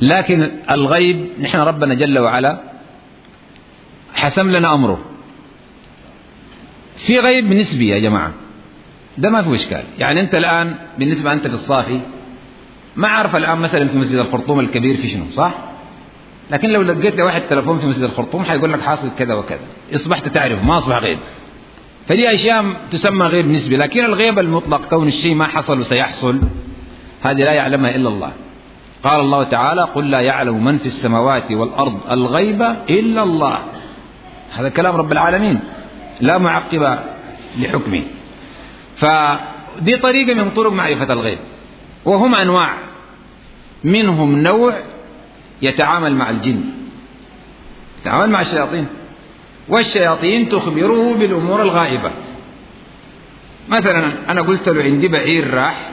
لكن الغيب نحن ربنا جل وعلا حسم لنا أمره. في غيب نسبي يا جماعة. ده ما في إشكال. يعني أنت الآن بالنسبة أنت في الصافي ما أعرف الآن مثلا في مسجد الخرطوم الكبير في شنو صح؟ لكن لو لقيت لي واحد تلفون في مسجد الخرطوم حيقول لك حاصل كذا وكذا. إصبحت تعرف ما أصبح غيب. فدي أشياء تسمى غيب نسبي لكن الغيب المطلق كون الشيء ما حصل وسيحصل هذه لا يعلمها إلا الله. قال الله تعالى قل لا يعلم من في السماوات والأرض الغيب إلا الله. هذا كلام رب العالمين لا معقب لحكمه. فدي طريقة من طرق معرفة الغيب. وهم أنواع. منهم نوع يتعامل مع الجن. يتعامل مع الشياطين. والشياطين تخبره بالأمور الغائبة. مثلا أنا قلت له عندي بعير راح.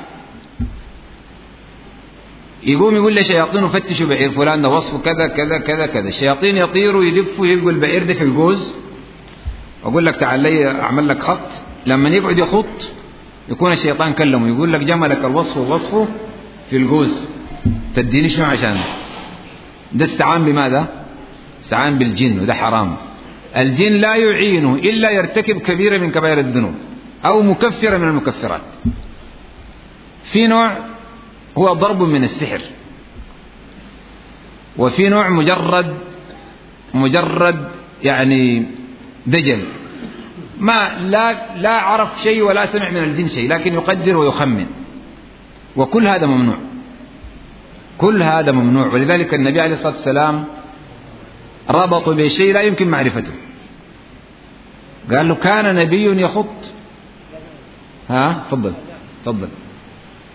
يقوم يقول لي شياطين فتشوا بعير. فلان ده وصفه كذا كذا كذا كذا. الشياطين يطيروا يلفوا يلقوا البعير ده في الجوز أقول لك تعال لي أعمل لك خط. لما يقعد يخط يكون الشيطان كلمه يقول لك جملك الوصف ووصفه في الجوز تديني شنو عشان؟ ده استعان بماذا؟ استعان بالجن وده حرام. الجن لا يعينه إلا يرتكب كبيرة من كبائر الذنوب أو مكفرة من المكفرات. في نوع هو ضرب من السحر وفي نوع مجرد مجرد يعني دجل. ما لا لا عرف شيء ولا سمع من الجن شيء لكن يقدر ويخمن. وكل هذا ممنوع. كل هذا ممنوع. ولذلك النبي عليه الصلاة والسلام ربطوا بشيء لا يمكن معرفته. قال له كان نبي يخط. ها؟ تفضل. تفضل.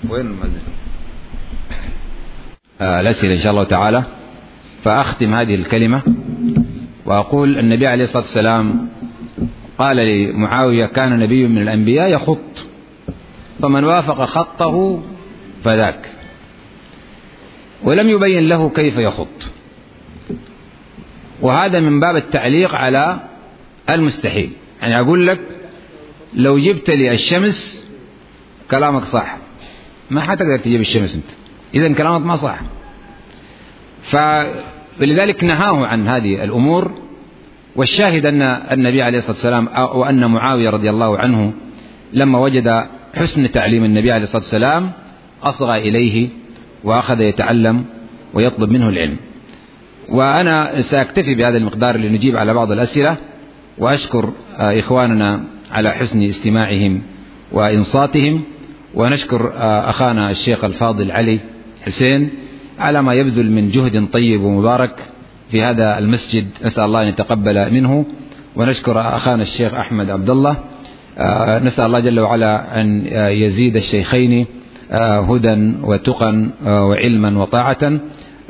وين المؤذن؟ آه الأسئلة إن شاء الله تعالى. فأختم هذه الكلمة. وأقول النبي عليه الصلاة والسلام قال لمعاوية كان نبي من الأنبياء يخط فمن وافق خطه فذاك ولم يبين له كيف يخط. وهذا من باب التعليق على المستحيل. يعني أقول لك لو جبت لي الشمس كلامك صح ما حتقدر تجيب الشمس أنت. إذا كلامك ما صح. فلذلك نهاه عن هذه الأمور والشاهد أن النبي عليه الصلاة والسلام وأن معاوية رضي الله عنه لما وجد حسن تعليم النبي عليه الصلاة والسلام أصغى إليه وأخذ يتعلم ويطلب منه العلم. وأنا سأكتفي بهذا المقدار لنجيب على بعض الأسئلة وأشكر آه، إخواننا على حسن استماعهم وإنصاتهم ونشكر آه، أخانا الشيخ الفاضل علي حسين على ما يبذل من جهد طيب ومبارك في هذا المسجد. نسأل الله أن يتقبل منه ونشكر أخانا الشيخ أحمد عبد الله آه، نسأل الله جل وعلا أن يزيد الشيخين هدى وتقى وعلما وطاعة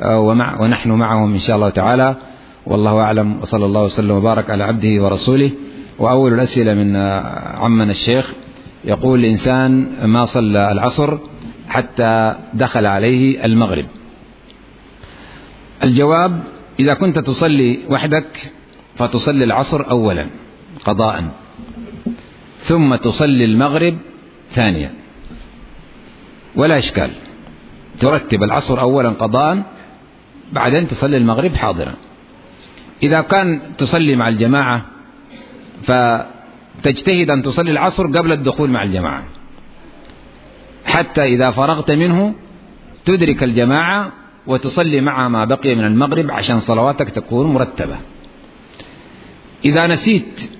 ومع ونحن معهم إن شاء الله تعالى. والله أعلم وصلى الله وسلم وبارك على عبده ورسوله. وأول الأسئلة من عمنا الشيخ. يقول الإنسان ما صلى العصر حتى دخل عليه المغرب. الجواب إذا كنت تصلي وحدك فتصلي العصر أولا قضاء. ثم تصلي المغرب ثانيا. ولا إشكال. ترتب العصر أولا قضاء بعدين تصلي المغرب حاضرا. إذا كان تصلي مع الجماعة فتجتهد أن تصلي العصر قبل الدخول مع الجماعة. حتى إذا فرغت منه تدرك الجماعة وتصلي معها ما بقي من المغرب عشان صلواتك تكون مرتبة. إذا نسيت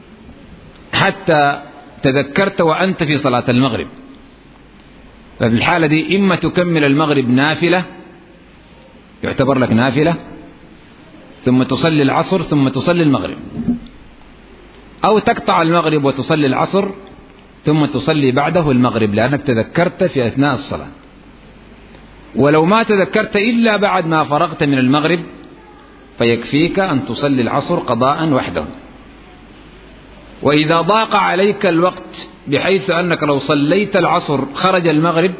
حتى تذكرت وأنت في صلاة المغرب ففي الحالة دي إما تكمل المغرب نافلة يعتبر لك نافلة ثم تصلي العصر ثم تصلي المغرب. أو تقطع المغرب وتصلي العصر ثم تصلي بعده المغرب لأنك تذكرت في أثناء الصلاة. ولو ما تذكرت إلا بعد ما فرغت من المغرب فيكفيك أن تصلي العصر قضاء وحده. وإذا ضاق عليك الوقت بحيث أنك لو صليت العصر خرج المغرب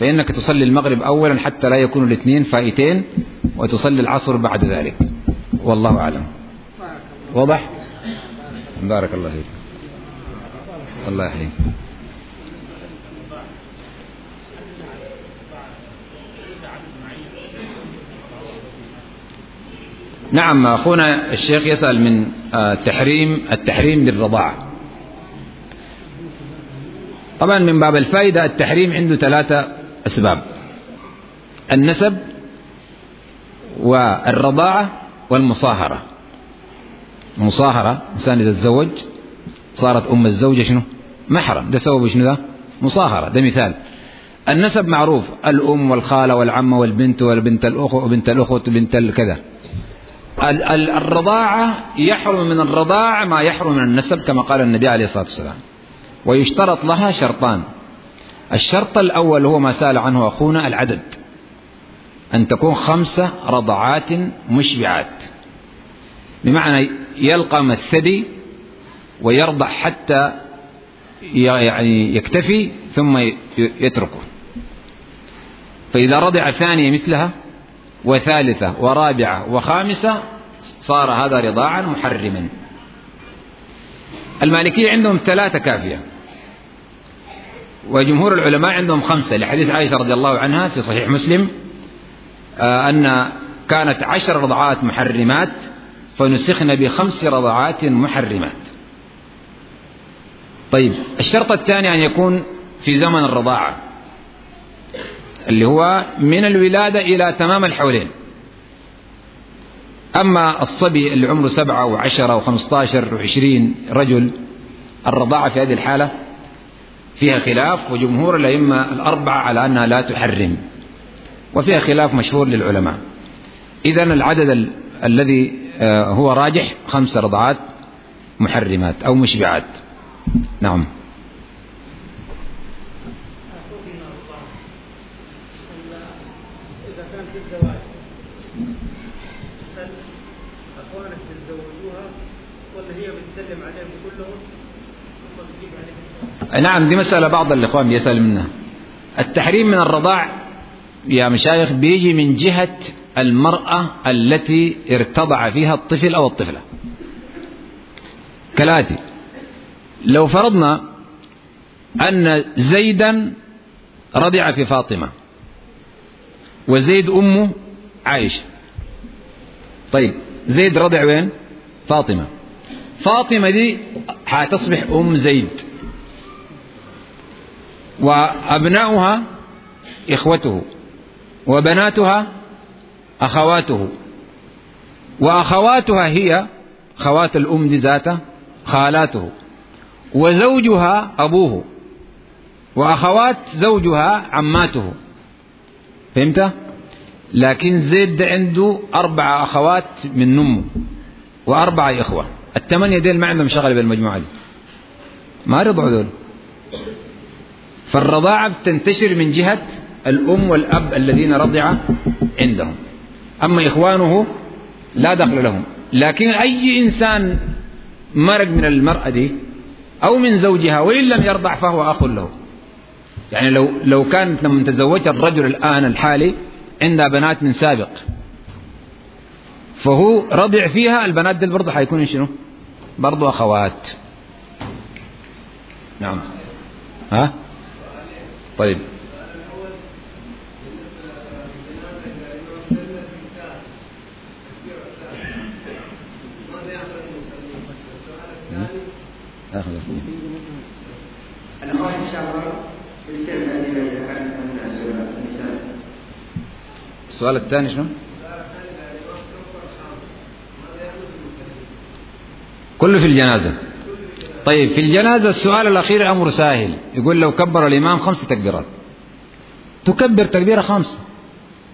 فإنك تصلي المغرب أولا حتى لا يكون الاثنين فائتين وتصلي العصر بعد ذلك. والله أعلم. واضح؟ بارك الله فيك. الله يحييك. نعم أخونا الشيخ يسأل من تحريم التحريم للرضاعة. طبعا من باب الفائدة التحريم عنده ثلاثة أسباب. النسب والرضاعة والمصاهرة. المصاهرة إنسان إذا تزوج صارت أم الزوجة شنو؟ محرم. ده سبب شنو ده؟ مصاهرة. ده مثال. النسب معروف. الأم والخالة والعمة والبنت والبنت الأخو وبنت الأخوة وبنت الكذا الرضاعة يحرم من الرضاعة ما يحرم من النسب كما قال النبي عليه الصلاة والسلام. ويشترط لها شرطان. الشرط الأول هو ما سأل عنه أخونا العدد. أن تكون خمسة رضعات مشبعات. بمعنى يلقم الثدي ويرضع حتى يعني يكتفي ثم يتركه. فإذا رضع ثانية مثلها وثالثة ورابعة وخامسة صار هذا رضاعا محرما. المالكية عندهم ثلاثة كافية. وجمهور العلماء عندهم خمسة. لحديث عائشة رضي الله عنها في صحيح مسلم آه، أن كانت عشر رضعات محرمات فنسخن بخمس رضعات محرمات. طيب الشرط الثاني أن يكون في زمن الرضاعة. اللي هو من الولادة إلى تمام الحولين. أما الصبي اللي عمره سبعة وعشرة وخمسة عشر وعشرين رجل الرضاعة في هذه الحالة فيها خلاف وجمهور الأئمة الأربعة على أنها لا تحرم وفيها خلاف مشهور للعلماء. إذا العدد ال الذي آه، هو راجح خمس رضعات محرمات أو مشبعات. نعم. نعم دي مسألة بعض الإخوان بيسأل منها. التحريم من الرضاع يا مشايخ بيجي من جهة المرأة التي ارتضع فيها الطفل أو الطفلة. كالآتي لو فرضنا أن زيدا رضع في فاطمة وزيد أمه عائشة طيب زيد رضع وين؟ فاطمة. فاطمة دي حتصبح أم زيد. وأبناؤها إخوته وبناتها أخواته وأخواتها هي خوات الأم ذاته خالاته وزوجها أبوه وأخوات زوجها عماته. فهمت؟ لكن زيد عنده أربع أخوات من أمه وأربعة إخوة. الثمانية ديل ما عندهم شغل بالمجموعة دي. ما رضعوا دول. فالرضاعة بتنتشر من جهة الأم والأب الذين رضع عندهم. أما إخوانه لا دخل لهم. لكن أي إنسان مرق من المرأة دي أو من زوجها وإن لم يرضع فهو أخ له. يعني لو لو كانت لما تزوجت الرجل الآن الحالي عندها بنات من سابق فهو رضع فيها البنات دي برضه حيكون شنو؟ برضه أخوات. نعم. ها؟ طيب. آخر أسئلة الأخوات في يستلم أسئلة إذا كانت مناسبة النساء السؤال الثاني شنو؟ كله في الجنازة. طيب في الجنازة السؤال الأخير أمر سهل. يقول لو كبر الإمام خمس تكبيرات. تكبر تكبيرة خمسة.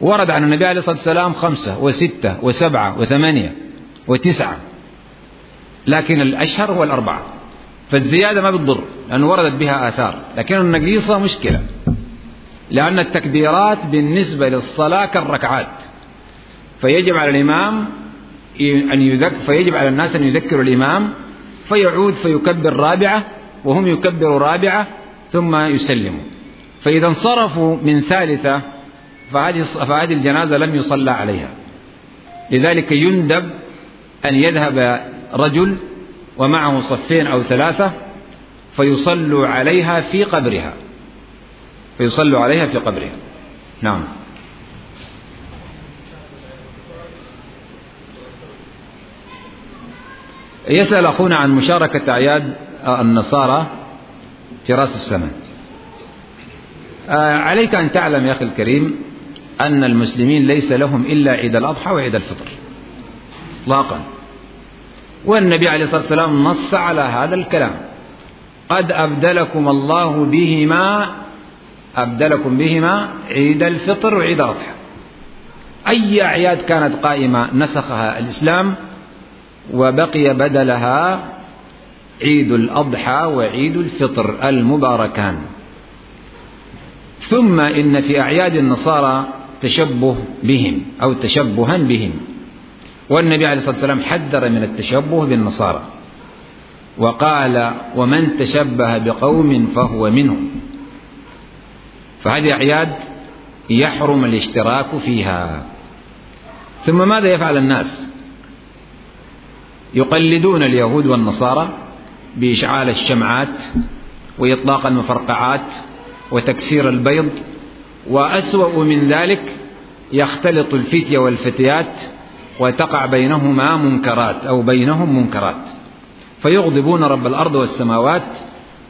ورد عن النبي عليه الصلاة والسلام خمسة وستة وسبعة وثمانية وتسعة. لكن الأشهر هو الأربعة. فالزيادة ما بتضر لأنه وردت بها آثار. لكن النقيصة مشكلة. لأن التكبيرات بالنسبة للصلاة كالركعات. فيجب على الإمام أن يذكر فيجب على الناس أن يذكروا الإمام فيعود فيكبر رابعة وهم يكبروا رابعة ثم يسلموا فإذا انصرفوا من ثالثة فهذه فهذه الجنازة لم يصلى عليها. لذلك يندب أن يذهب رجل ومعه صفين أو ثلاثة فيصلوا عليها في قبرها. فيصلوا عليها في قبرها. نعم. يسأل أخونا عن مشاركة أعياد النصارى في رأس السنة. عليك أن تعلم يا أخي الكريم أن المسلمين ليس لهم إلا عيد الأضحى وعيد الفطر إطلاقا. والنبي عليه الصلاة والسلام نص على هذا الكلام. قد أبدلكم الله بهما أبدلكم بهما عيد الفطر وعيد الأضحى. أي أعياد كانت قائمة نسخها الإسلام وبقي بدلها عيد الأضحى وعيد الفطر المباركان. ثم إن في أعياد النصارى تشبه بهم أو تشبها بهم. والنبي عليه الصلاة والسلام حذر من التشبه بالنصارى. وقال ومن تشبه بقوم فهو منهم. فهذه أعياد يحرم الاشتراك فيها. ثم ماذا يفعل الناس؟ يقلدون اليهود والنصارى بإشعال الشمعات وإطلاق المفرقعات وتكسير البيض وأسوأ من ذلك يختلط الفتية والفتيات وتقع بينهما منكرات أو بينهم منكرات. فيغضبون رب الأرض والسماوات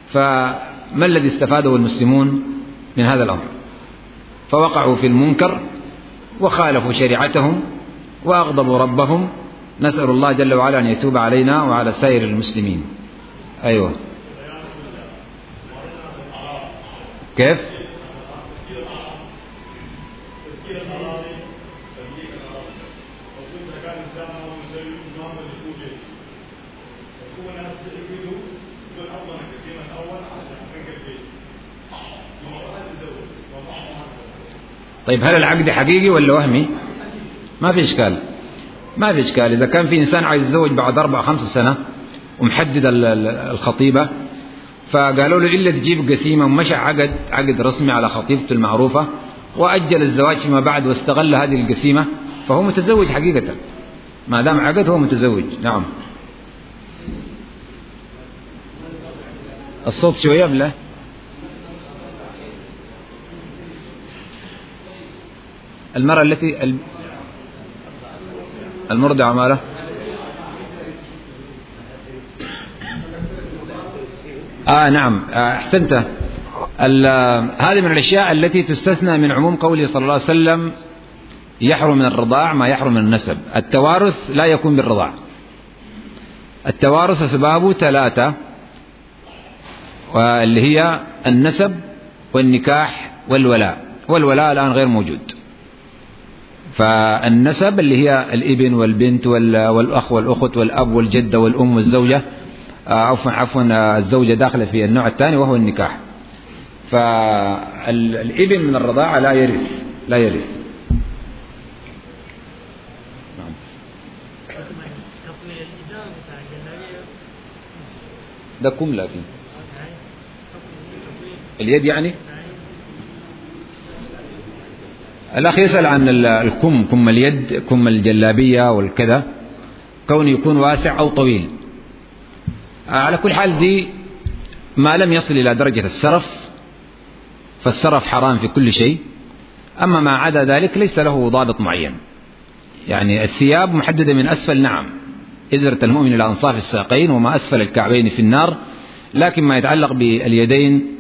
فما الذي استفاده المسلمون من هذا الأمر؟ فوقعوا في المنكر وخالفوا شريعتهم وأغضبوا ربهم نسأل الله جل وعلا أن يتوب علينا وعلى سائر المسلمين. أيوه. كيف؟ طيب هل العقد حقيقي ولا وهمي؟ ما في إشكال. ما في إشكال إذا كان في إنسان عايز يتزوج بعد أربع خمس سنة ومحدد الخطيبة فقالوا له إلا تجيب قسيمة ومشى عقد عقد رسمي على خطيبته المعروفة وأجل الزواج فيما بعد واستغل هذه القسيمة فهو متزوج حقيقة. ما دام عقد هو متزوج. نعم. الصوت شوية بلا المرأة التي المرضعة ماله آه نعم. آه أحسنت. هذه من الأشياء التي تستثنى من عموم قوله صلى الله عليه وسلم يحرم من الرضاع ما يحرم من النسب. التوارث لا يكون بالرضاع. التوارث أسبابه ثلاثة واللي هي النسب والنكاح والولاء. والولاء الآن غير موجود. فالنسب اللي هي الإبن والبنت والأخ والأخت والأب والجدة والأم والزوجة عفوا عفوا الزوجة داخلة في النوع الثاني وهو النكاح. فالابن من الرضاعة لا يرث لا يرث. نعم. ده كم لكن اليد يعني؟ الأخ يسأل عن الكم كم اليد كم الجلابية والكذا. كون يكون واسع أو طويل. على كل حال دي ما لم يصل إلى درجة السرف فالسرف حرام في كل شيء. أما ما عدا ذلك ليس له ضابط معين. يعني الثياب محددة من أسفل نعم. إزرة المؤمن إلى أنصاف الساقين وما أسفل الكعبين في النار. لكن ما يتعلق باليدين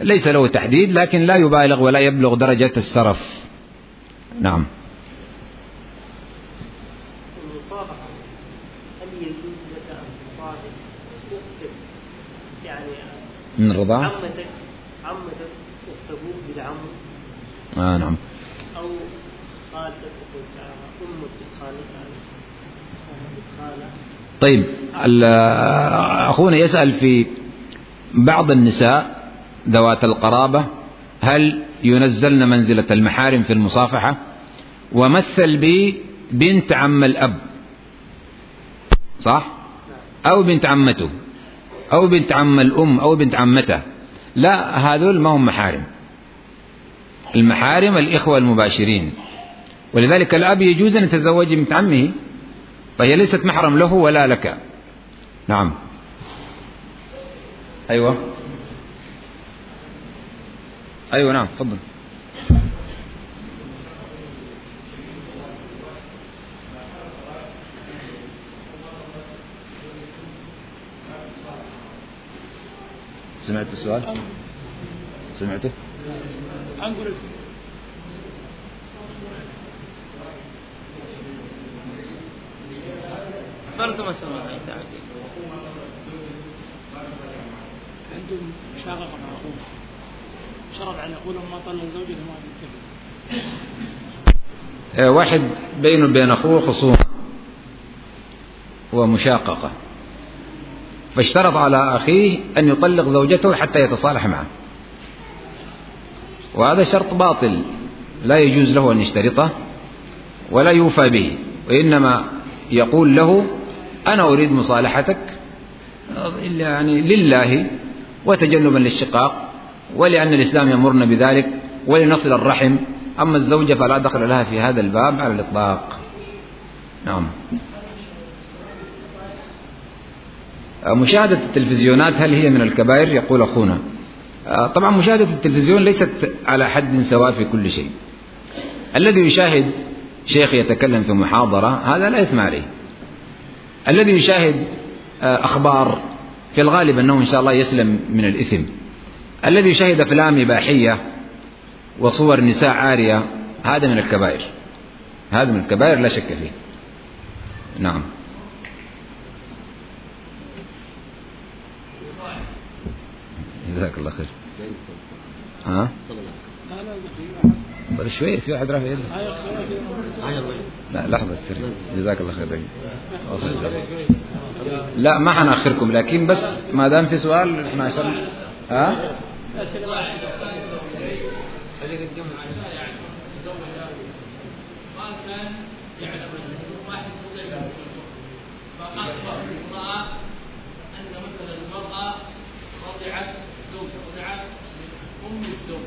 ليس له تحديد لكن لا يبالغ ولا يبلغ درجة السرف. نعم. المصافحة هل يجوز لك أن تصافح أختك يعني من الرضاعة؟ عمتك عمتك أخت أبوك بالعم؟ آه نعم. أو خالتك أمك بخالتها بخالة طيب أخونا يسأل في بعض النساء ذوات القرابة هل ينزلن منزلة المحارم في المصافحة. ومثل ببنت عم الأب. صح؟ أو بنت عمته. أو بنت عم الأم. أو بنت عمته. لا هذول ما هم محارم. المحارم الإخوة المباشرين. ولذلك الأب يجوز أن يتزوج بنت عمه. فهي ليست محرم له ولا لك. نعم. أيوة. أيوة نعم تفضل. سمعت السؤال؟ سمعته؟ ما سمعنا عندهم مشاققة مع أخوه شرط على أخوه لما طلق زوجته ما آه، واحد بينه وبين أخوه خصومة ومشاققة. فاشترط على أخيه أن يطلق زوجته حتى يتصالح معه. وهذا شرط باطل. لا يجوز له أن يشترطه ولا يوفى به. وإنما يقول له أنا أريد مصالحتك يعني لله وتجنبا للشقاق. ولأن الإسلام يأمرنا بذلك ولنصل الرحم. أما الزوجة فلا دخل لها في هذا الباب على الإطلاق. نعم. مشاهدة التلفزيونات هل هي من الكبائر؟ يقول أخونا. آه، طبعا مشاهدة التلفزيون ليست على حد سواء في كل شيء. الذي يشاهد شيخ يتكلم في محاضرة هذا لا إثم عليه. الذي يشاهد آه، أخبار في الغالب أنه إن شاء الله يسلم من الإثم. الذي يشاهد أفلام إباحية وصور نساء عارية هذا من الكبائر. هذا من الكبائر لا شك فيه. نعم. جزاك الله خير. ها؟ بل شوي في واحد رافع يده لا لحظة سري. جزاك الله خير. جزاك. لا ما حنأخركم لكن بس ما دام في سؤال إحنا عشان ها؟ رضعت زوجها رضعت من أم الزوج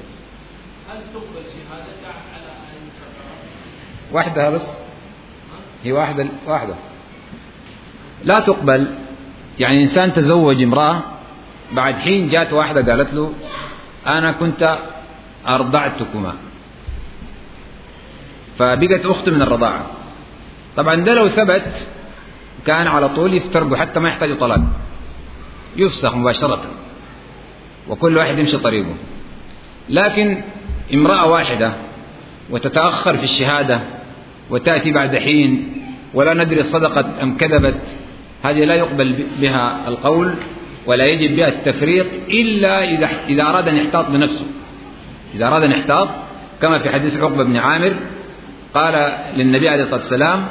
هل تقبل شهادتها على تقرأ؟ واحدة بس هي واحدة واحدة لا تقبل يعني إنسان تزوج امرأة بعد حين جات واحدة قالت له أنا كنت أرضعتكما. فبقت أخت من الرضاعة. طبعا ده لو ثبت كان على طول يفترقوا حتى ما يحتاجوا طلاق. يفسخ مباشرة. وكل واحد يمشي طريقه. لكن امرأة واحدة وتتأخر في الشهادة وتأتي بعد حين ولا ندري صدقت أم كذبت هذه لا يقبل بها القول. ولا يجب بها التفريق إلا إذا إذا أراد أن يحتاط بنفسه إذا أراد أن يحتاط كما في حديث عقبة بن عامر قال للنبي عليه الصلاة والسلام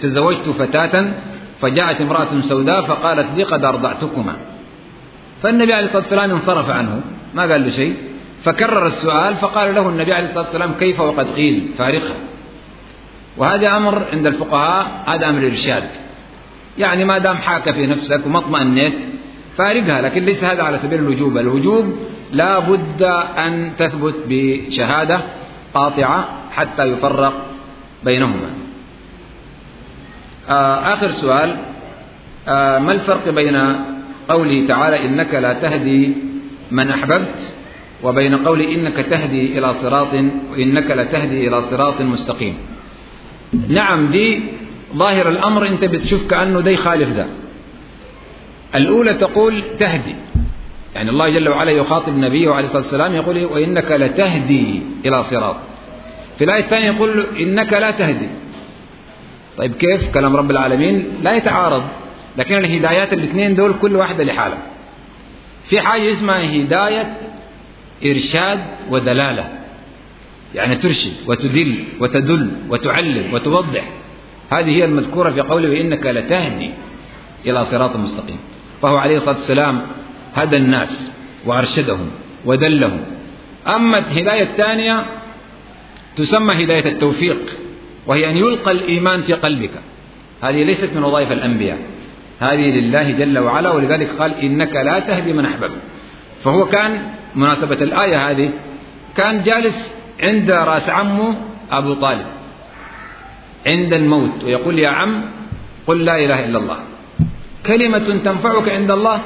تزوجت فتاة فجاءت امرأة سوداء فقالت لي قد أرضعتكما. فالنبي عليه الصلاة والسلام انصرف عنه ما قال له شيء. فكرر السؤال فقال له النبي عليه الصلاة والسلام كيف وقد قيل فارقها وهذا أمر عند الفقهاء هذا أمر إرشاد. يعني ما دام حاك في نفسك وما اطمأنيت فارقها لكن ليس هذا على سبيل الوجوب. الوجوب لا بد أن تثبت بشهادة قاطعة حتى يفرق بينهما. آه آخر سؤال. آه ما الفرق بين قوله تعالى إنك لا تهدي من أحببت وبين قول إنك تهدي إلى صراط وإنك لتهدي إلى صراط مستقيم؟ نعم دي ظاهر الأمر أنت بتشوف كأنه ده يخالف ده. الأولى تقول تهدي. يعني الله جل وعلا يخاطب نبيه عليه الصلاة والسلام يقول وإنك لتهدي إلى صراط. في الآية الثانية يقول إنك لا تهدي. طيب كيف؟ كلام رب العالمين لا يتعارض. لكن الهدايات الاثنين دول كل واحدة لحالة في حاجة اسمها هداية إرشاد ودلالة. يعني ترشد وتدل وتدل وتعلم وتوضح. هذه هي المذكورة في قوله وإنك لتهدي إلى صراط مستقيم. فهو عليه الصلاة والسلام هدى الناس وأرشدهم ودلهم. أما الهداية الثانية تسمى هداية التوفيق وهي أن يلقى الإيمان في قلبك. هذه ليست من وظائف الأنبياء هذه لله جل وعلا ولذلك قال إنك لا تهدي من أحببت. فهو كان مناسبة الآية هذه كان جالس عند رأس عمه أبو طالب عند الموت ويقول يا عم قل لا إله إلا الله. كلمة تنفعك عند الله.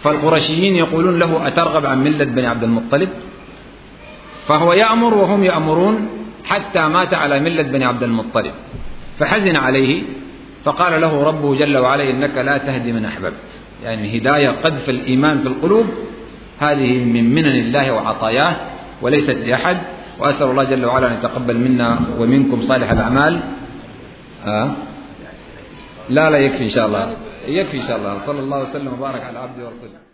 فالقرشيين يقولون له أترغب عن ملة بني عبد المطلب؟ فهو يأمر وهم يأمرون حتى مات على ملة بني عبد المطلب. فحزن عليه فقال له ربه جل وعلا إنك لا تهدي من أحببت. يعني هداية قذف الإيمان في القلوب هذه من منن الله وعطاياه وليست لأحد. وأسأل الله جل وعلا أن يتقبل منا ومنكم صالح الأعمال. آه. لا لا يكفي إن شاء الله. يكفي إن شاء الله. صلى الله وسلم وبارك على عبده ورسوله.